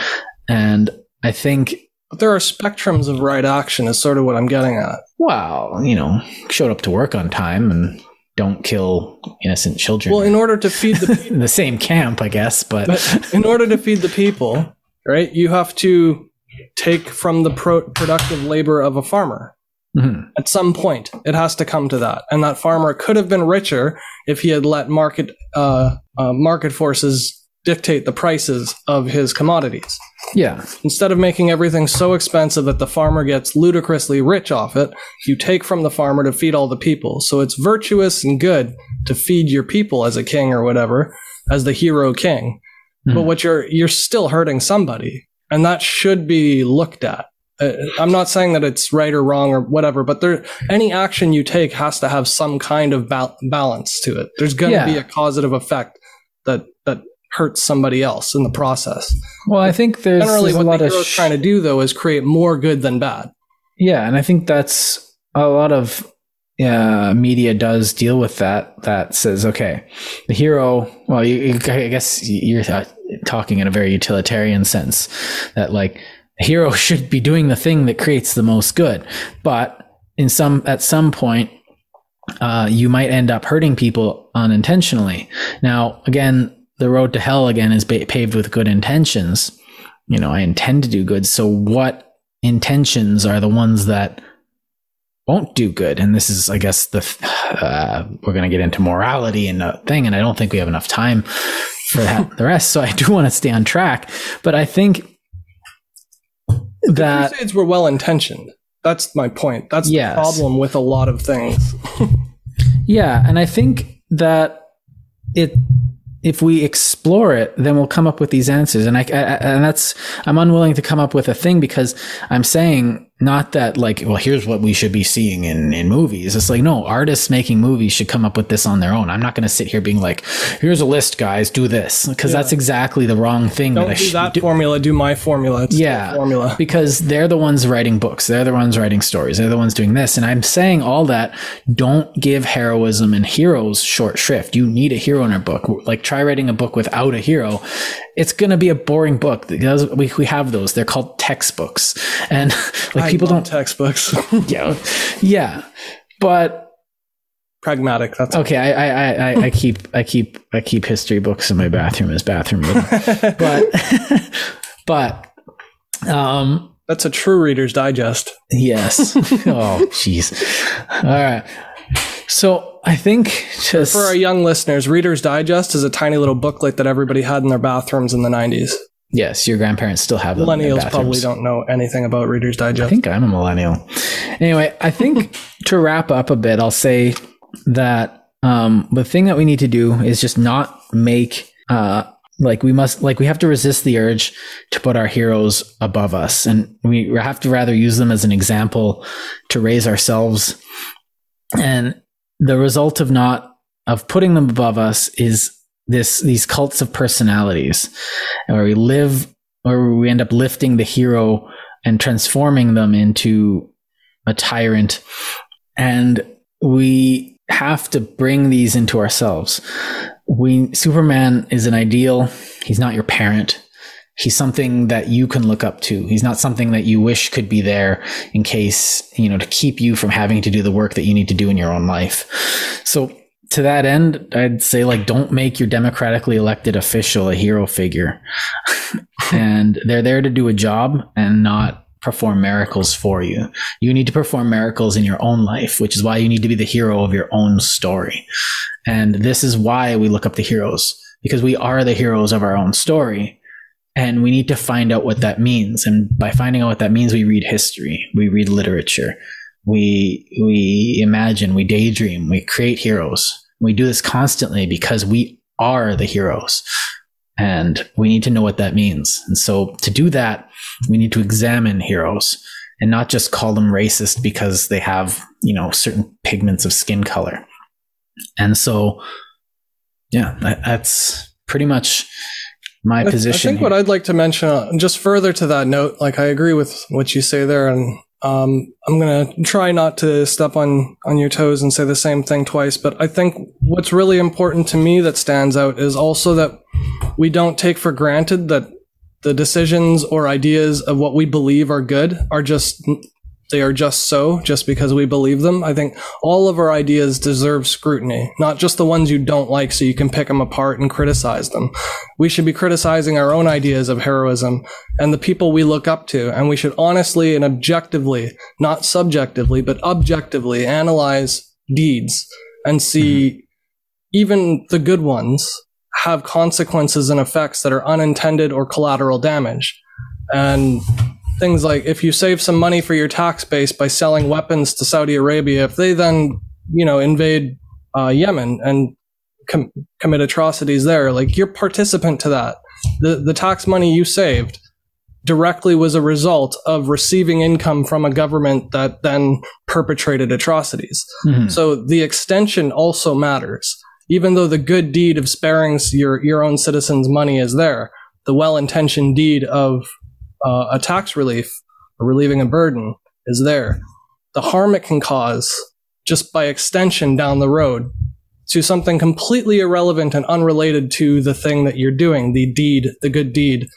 and I think But there are spectrums of right action, is sort of what I'm getting at. well, you know, showed up to work on time and don't kill innocent children. Well, in order to feed the *laughs* people, the same camp, I guess, but, but in order to feed the people, right, you have to take from the pro- productive labor of a farmer. Mhm. At some point, it has to come to that, and that farmer could have been richer if he had let market uh, uh, market forces dictate the prices of his commodities. yeah, Instead of making everything so expensive that the farmer gets ludicrously rich off it, you take from the farmer to feed all the people. So it's virtuous and good to feed your people as a king or whatever, as the hero king. But Mhm. what you're you're still hurting somebody, and that should be looked at. Uh, I'm not saying that it's right or wrong or whatever, but there any action you take has to have some kind of bal- balance to it. There's going to Yeah. be a causative effect that hurts somebody else in the process. well, I think there's, Generally, there's a what lot the of hero's sh- trying to do, though, is create more good than bad. Yeah, and I think that's a lot of uh, media does deal with that. That says, okay, the hero. Well, you, you, I guess you're talking in a very utilitarian sense that like the hero *laughs* should be doing the thing that creates the most good, but in some at some point. Uh, you might end up hurting people unintentionally. Now, again, the road to hell again is ba- paved with good intentions. You know, I intend to do good. So, what intentions are the ones that won't do good. And this is, I guess, the uh, we're going to get into morality and a thing, and I don't think we have enough time for that. the rest, so I do want to stay on track, but I think that the Crusades were well intentioned. That's my point. That's Yes. the problem with a lot of things. *laughs* Yeah, and I think that it if we explore it, then we'll come up with these answers. And I, I and that's I'm unwilling to come up with a thing because I'm saying not that like well here's what we should be seeing in in movies. It's like no, artists making movies should come up with this on their own. I'm not going to sit here being like here's a list, guys, do this because that's exactly the wrong thing Don't that I do should that do. formula. Do my formula. It's Yeah. formula. *laughs* because they're the ones writing books. They're the ones writing stories. They're the ones doing this. And I'm saying all that. Don't give heroism and heroes short shrift. You need a hero in a book. Like try writing a book without a hero. It's going to be a boring book. Because We, we have those. They're called textbooks. And *laughs* like I people don't, textbooks. *laughs* *laughs* yeah, yeah. But Pragmatic. That's okay, I, I, I, I- I keep, I keep, I keep history books in my bathroom as bathroom reading. but, but, um, that's a true Reader's Digest. Yes. oh, jeez. All right. So I think just For our young listeners, Reader's Digest is a tiny little booklet that everybody had in their bathrooms in the 90s. yes, your grandparents still have them. Millennials probably don't know anything about Reader's Digest. I think I'm a millennial. Anyway, I think *laughs* to wrap up a bit, I'll say that um, the thing that we need to do is just not make uh, like we must like we have to resist the urge to put our heroes above us, and we have to rather use them as an example to raise ourselves. And the result of not of putting them above us is this these cults of personalities, where we live, where we end up lifting the hero and transforming them into a tyrant. And we have to bring these into ourselves. we Superman is an ideal. He's not your parent. He's something that you can look up to. He's not something that you wish could be there in case, you know, to keep you from having to do the work that you need to do in your own life. So to that end, I'd say like don't make your democratically elected official a hero figure. *laughs* and they're there to do a job and not perform miracles for you. You need to perform miracles in your own life, which is why you need to be the hero of your own story. And this is why we look up to heroes because we are the heroes of our own story. And we need to find out what that means. And by finding out what that means, we read history, we read literature, we, we imagine, we daydream, we create heroes. We do this constantly because we are the heroes and we need to know what that means. And so to do that, we need to examine heroes and not just call them racist because they have, you know, certain pigments of skin color. And so, yeah, that's pretty much my I, position. I think here. what I'd like to mention, uh, just further to that note, like I agree with what you say there, and um, I'm gonna try not to step on on your toes and say the same thing twice. But I think what's really important to me that stands out is also that we don't take for granted that the decisions or ideas of what we believe are good are just they are just so just because we believe them. I think all of our ideas deserve scrutiny, not just the ones you don't like so you can pick them apart and criticize them. We should be criticizing our own ideas of heroism and the people we look up to. And we should honestly and objectively, not subjectively, but objectively analyze deeds and see mm-hmm. even the good ones have consequences and effects that are unintended or collateral damage. And things like if you save some money for your tax base by selling weapons to Saudi Arabia, if they then, you know, invade uh, Yemen and com- commit atrocities there, like you're participant to that. The the tax money you saved directly was a result of receiving income from a government that then perpetrated atrocities. Mhm. So the extension also matters. Even though the good deed of sparing your, your own citizens money is there, the well-intentioned deed of uh, a tax relief or relieving a burden is there. The harm it can cause just by extension down the road to something completely irrelevant and unrelated to the thing that you're doing, the deed, the good deed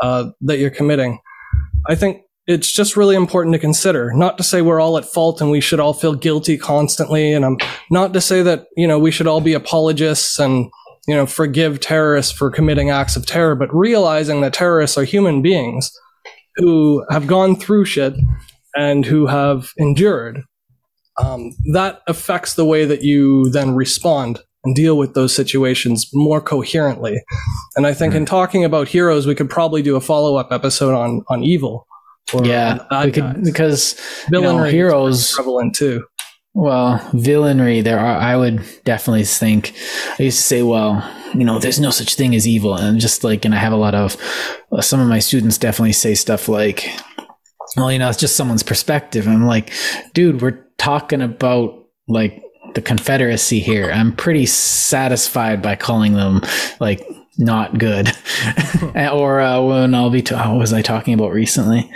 uh, that you're committing. I think it's just really important to consider. Not to say we're all at fault and we should all feel guilty constantly, and I'm not to say that you know we should all be apologists and you know forgive terrorists for committing acts of terror, but realizing that terrorists are human beings who have gone through shit and who have endured. Um, that affects the way that you then respond and deal with those situations more coherently. And I think in talking about heroes, we could probably do a follow up episode on on evil. or yeah, bad we could because you know, heroes prevalent too. Well, villainry, there are, I would definitely think, I used to say, well, you know, there's no such thing as evil. And just like, and I have a lot of, uh, some of my students definitely say stuff like, well, you know, it's just someone's perspective. And I'm like, dude, we're talking about like the Confederacy here. I'm pretty satisfied by calling them like not good. *laughs* or uh, when I'll be, ta- what was I talking about recently?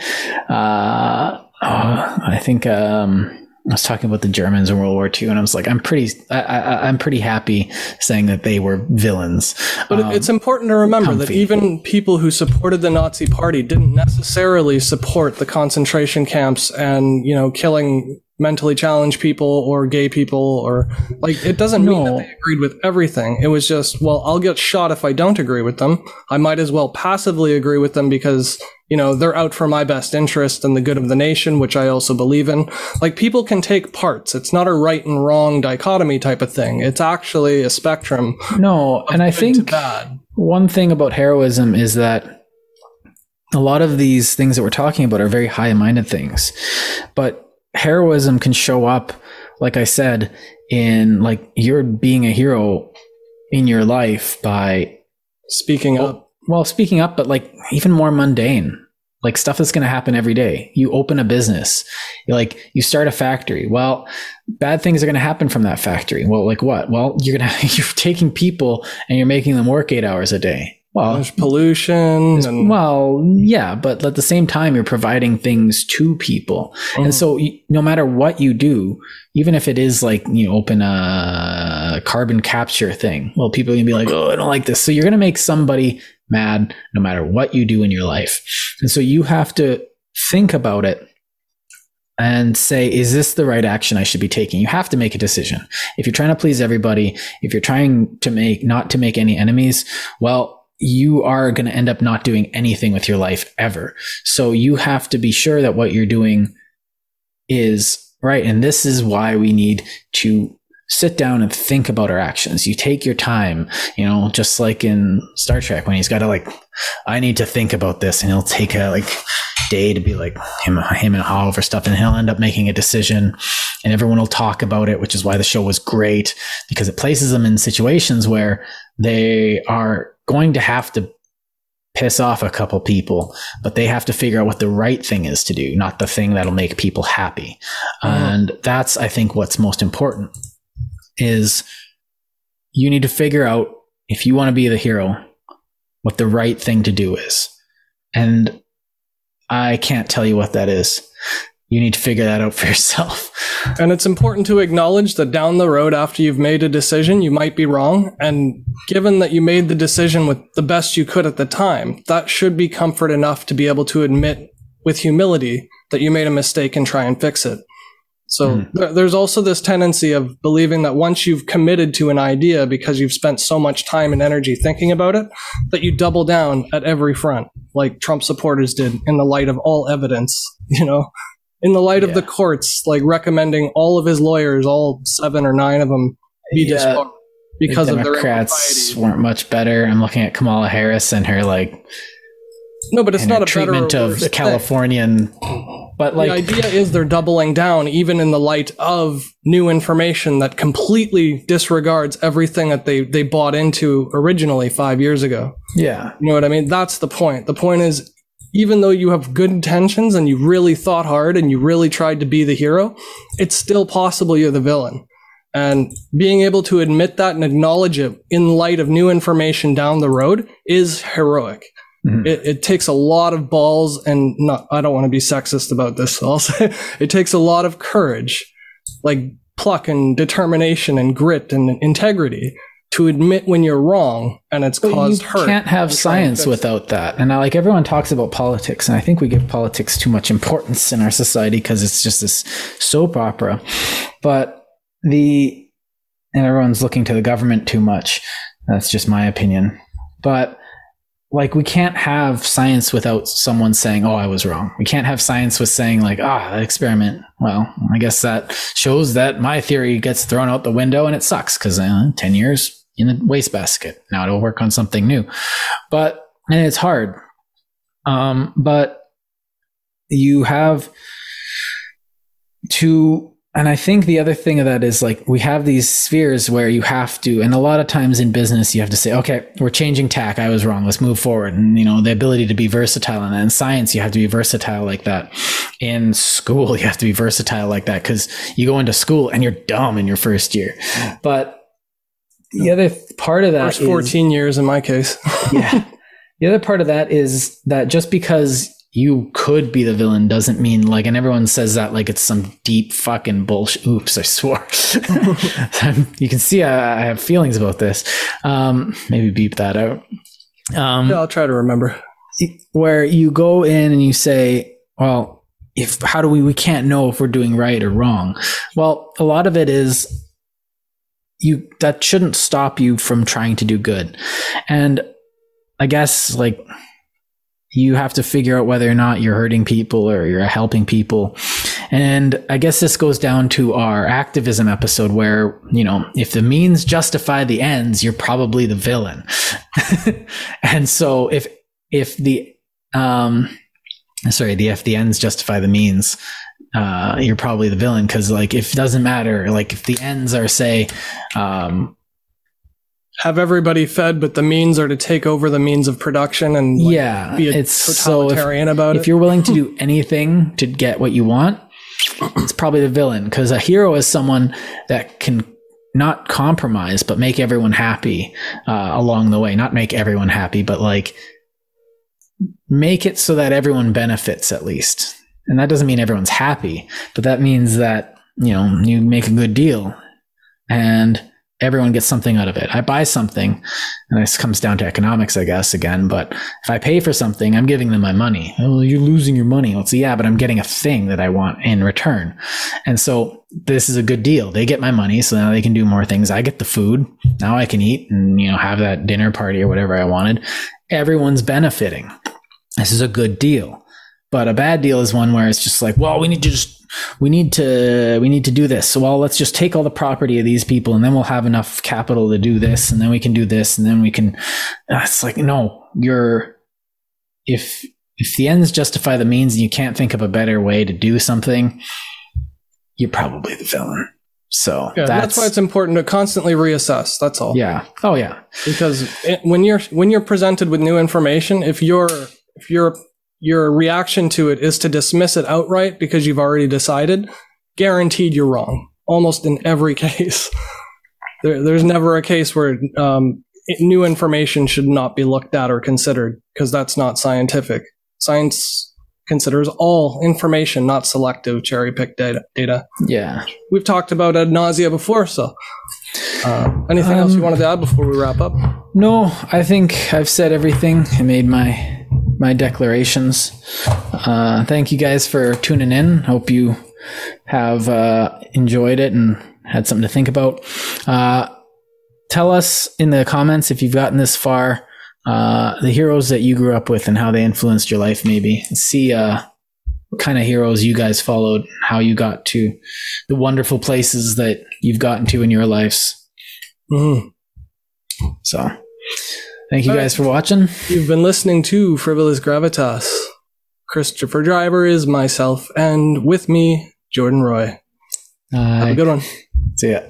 Uh, oh, I think, um, I was talking about the Germans in World War II, and I was like, I'm pretty, I, I, I'm pretty happy saying that they were villains. But Um, it's important to remember that even people who supported the Nazi Party didn't necessarily support the concentration camps and, you know, killing mentally challenged people or gay people or like it doesn't mean that they agreed with everything. It was just, well, I'll get shot if I don't agree with them. I might as well passively agree with them because, you know, they're out for my best interest and the good of the nation, which I also believe in. Like people can take parts. It's not a right and wrong dichotomy type of thing. It's actually a spectrum no, and I think one thing about heroism is that a lot of these things that we're talking about are very high minded things. But heroism can show up, like I said, in like you're being a hero in your life by Speaking up. well, speaking up, but like even more mundane, like stuff that's going to happen every day. You open a business, like you start a factory. Well, bad things are going to happen from that factory. Well, like what? Well, you're gonna *laughs* you're taking people and you're making them work eight hours a day. Well, There's pollution and well, yeah, but at the same time, you're providing things to people, Mhm. and so no matter what you do, even if it is like you open a carbon capture thing, well, people are gonna be like, "Oh, I don't like this," so you're gonna make somebody mad no matter what you do in your life, and so you have to think about it and say, is this the right action I should be taking? You have to make a decision. If you're trying to please everybody, if you're trying to make not to make any enemies, well, you are going to end up not doing anything with your life ever. So you have to be sure that what you're doing is right. And this is why we need to sit down and think about our actions. You take your time, you know, just like in Star Trek when he's got to like, I need to think about this and he'll take a like day to be like him, him and Hal over stuff and he'll end up making a decision and everyone will talk about it, which is why the show was great because it places them in situations where they are going to have to piss off a couple people, but they have to figure out what the right thing is to do, not the thing that'll make people happy. Mhm. And that's, I think, what's most important is you need to figure out if you want to be the hero, what the right thing to do is. And I can't tell you what that is. You need to figure that out for yourself. *laughs* And it's important to acknowledge that down the road, after you've made a decision, you might be wrong. And given that you made the decision with the best you could at the time, that should be comfort enough to be able to admit with humility that you made a mistake and try and fix it. So hmm. there- there's also this tendency of believing that once you've committed to an idea because you've spent so much time and energy thinking about it, that you double down at every front, like Trump supporters did in the light of all evidence, *laughs* you know? In the light of the courts, like recommending all of his lawyers, all seven or nine of them, be Yeah, disbarred because the of their Democrats weren't much better. I'm looking at Kamala Harris and her like No, but it's not a treatment of worse the thing. Californian. But like the idea is they're doubling down, even in the light of new information that completely disregards everything that they they bought into originally five years ago. yeah, You know what I mean? That's the point. The point is, even though you have good intentions and you really thought hard and you really tried to be the hero, it's still possible you're the villain. And being able to admit that and acknowledge it in light of new information down the road is heroic. Mhm. It, it takes a lot of balls and not, I don't want to be sexist about this. So *laughs* I'll say it takes a lot of courage, like pluck and determination and grit and integrity to admit when you're wrong and it's But caused you hurt. You can't have and try and science without that. And I, like everyone talks about politics, and I think we give politics too much importance in our society because it's just this soap opera. But the and everyone's looking to the government too much. That's just my opinion. But like we can't have science without someone saying, "Oh, I was wrong." We can't have science with saying like, "Ah, that experiment." Well, I guess that shows that my theory gets thrown out the window and it sucks because uh, ten years in a wastebasket. Now it'll work on something new, but and it's hard. Um, but you have to and I think the other thing of that is like we have these spheres where you have to, and a lot of times in business you have to say, okay, we're changing tack. I was wrong. Let's move forward. And you know the ability to be versatile. And in science, you have to be versatile like that. In school, *laughs* you have to be versatile like that because you go into school and you're dumb in your first year. But the other part of that First is- 14 years in my case. yeah. *laughs* The other part of that is that just because you could be the villain doesn't mean like, and everyone says that like it's some deep fucking bullshit. Oops, I swore. *laughs* you can see I, I have feelings about this. Um, maybe beep that out. Um, yeah, I'll try to remember. where you go in and you say, well, if how do we we can't know if we're doing right or wrong. Well, a lot of it is you that shouldn't stop you from trying to do good. And I guess like you have to figure out whether or not you're hurting people or you're helping people. And I guess this goes down to our activism episode where, you know, if the means justify the ends, you're probably the villain. *laughs* and so if if the um sorry the if the ends justify the means uh you're probably the villain because like if it doesn't matter like if the ends are say um Have everybody fed, but the means are to take over the means of production and like, yeah be a it's so if, totalitarian about if it. you're willing to do *laughs* anything to get what you want it's probably the villain because a hero is someone that can not compromise, but make everyone happy uh, along the way. Not make everyone happy, but like make it so that everyone benefits at least. And that doesn't mean everyone's happy, but that means that, you know, you make a good deal and everyone gets something out of it. I buy something, and this comes down to economics, I guess, again, but if I pay for something, I'm giving them my money. Oh, you're losing your money. Well, it's yeah, but I'm getting a thing that I want in return. And so this is a good deal. They get my money, so now they can do more things. I get the food. Now I can eat and, you know, have that dinner party or whatever I wanted. Everyone's benefiting. This is a good deal. But a bad deal is one where it's just like, well, we need to just we need to we need to do this. So well, let's just take all the property of these people, and then we'll have enough capital to do this, and then we can do this, and then we can. Uh, it's like no, you're if if the ends justify the means, and you can't think of a better way to do something, you're probably the villain. So yeah, that's, that's, why it's important to constantly reassess. That's all. Yeah. Oh yeah. Because it, when you're when you're presented with new information, if you're if you're your reaction to it is to dismiss it outright because you've already decided, guaranteed you're wrong. Almost in every *laughs* case. there, there's never a case where um, new information should not be looked at or considered because that's not scientific. Science considers all information, not selective cherry pick data, data. Yeah. We've talked about ad nausea before, so uh, anything um, else you um, wanted to add before we wrap up? No, I think I've said everything. I made my my declarations. Uh, thank you guys for tuning in. Hope you have uh, enjoyed it and had something to think about. Uh, tell us in the comments if you've gotten this far, uh, the heroes that you grew up with and how they influenced your life, maybe. See uh, what kind of heroes you guys followed, how you got to the wonderful places that you've gotten to in your lives. Mm-hmm. So. Thank you guys for watching. You've been listening to Frivolous Gravitas. Christopher Driver is myself, and with me, Jordan Roy. Have a good one. See ya.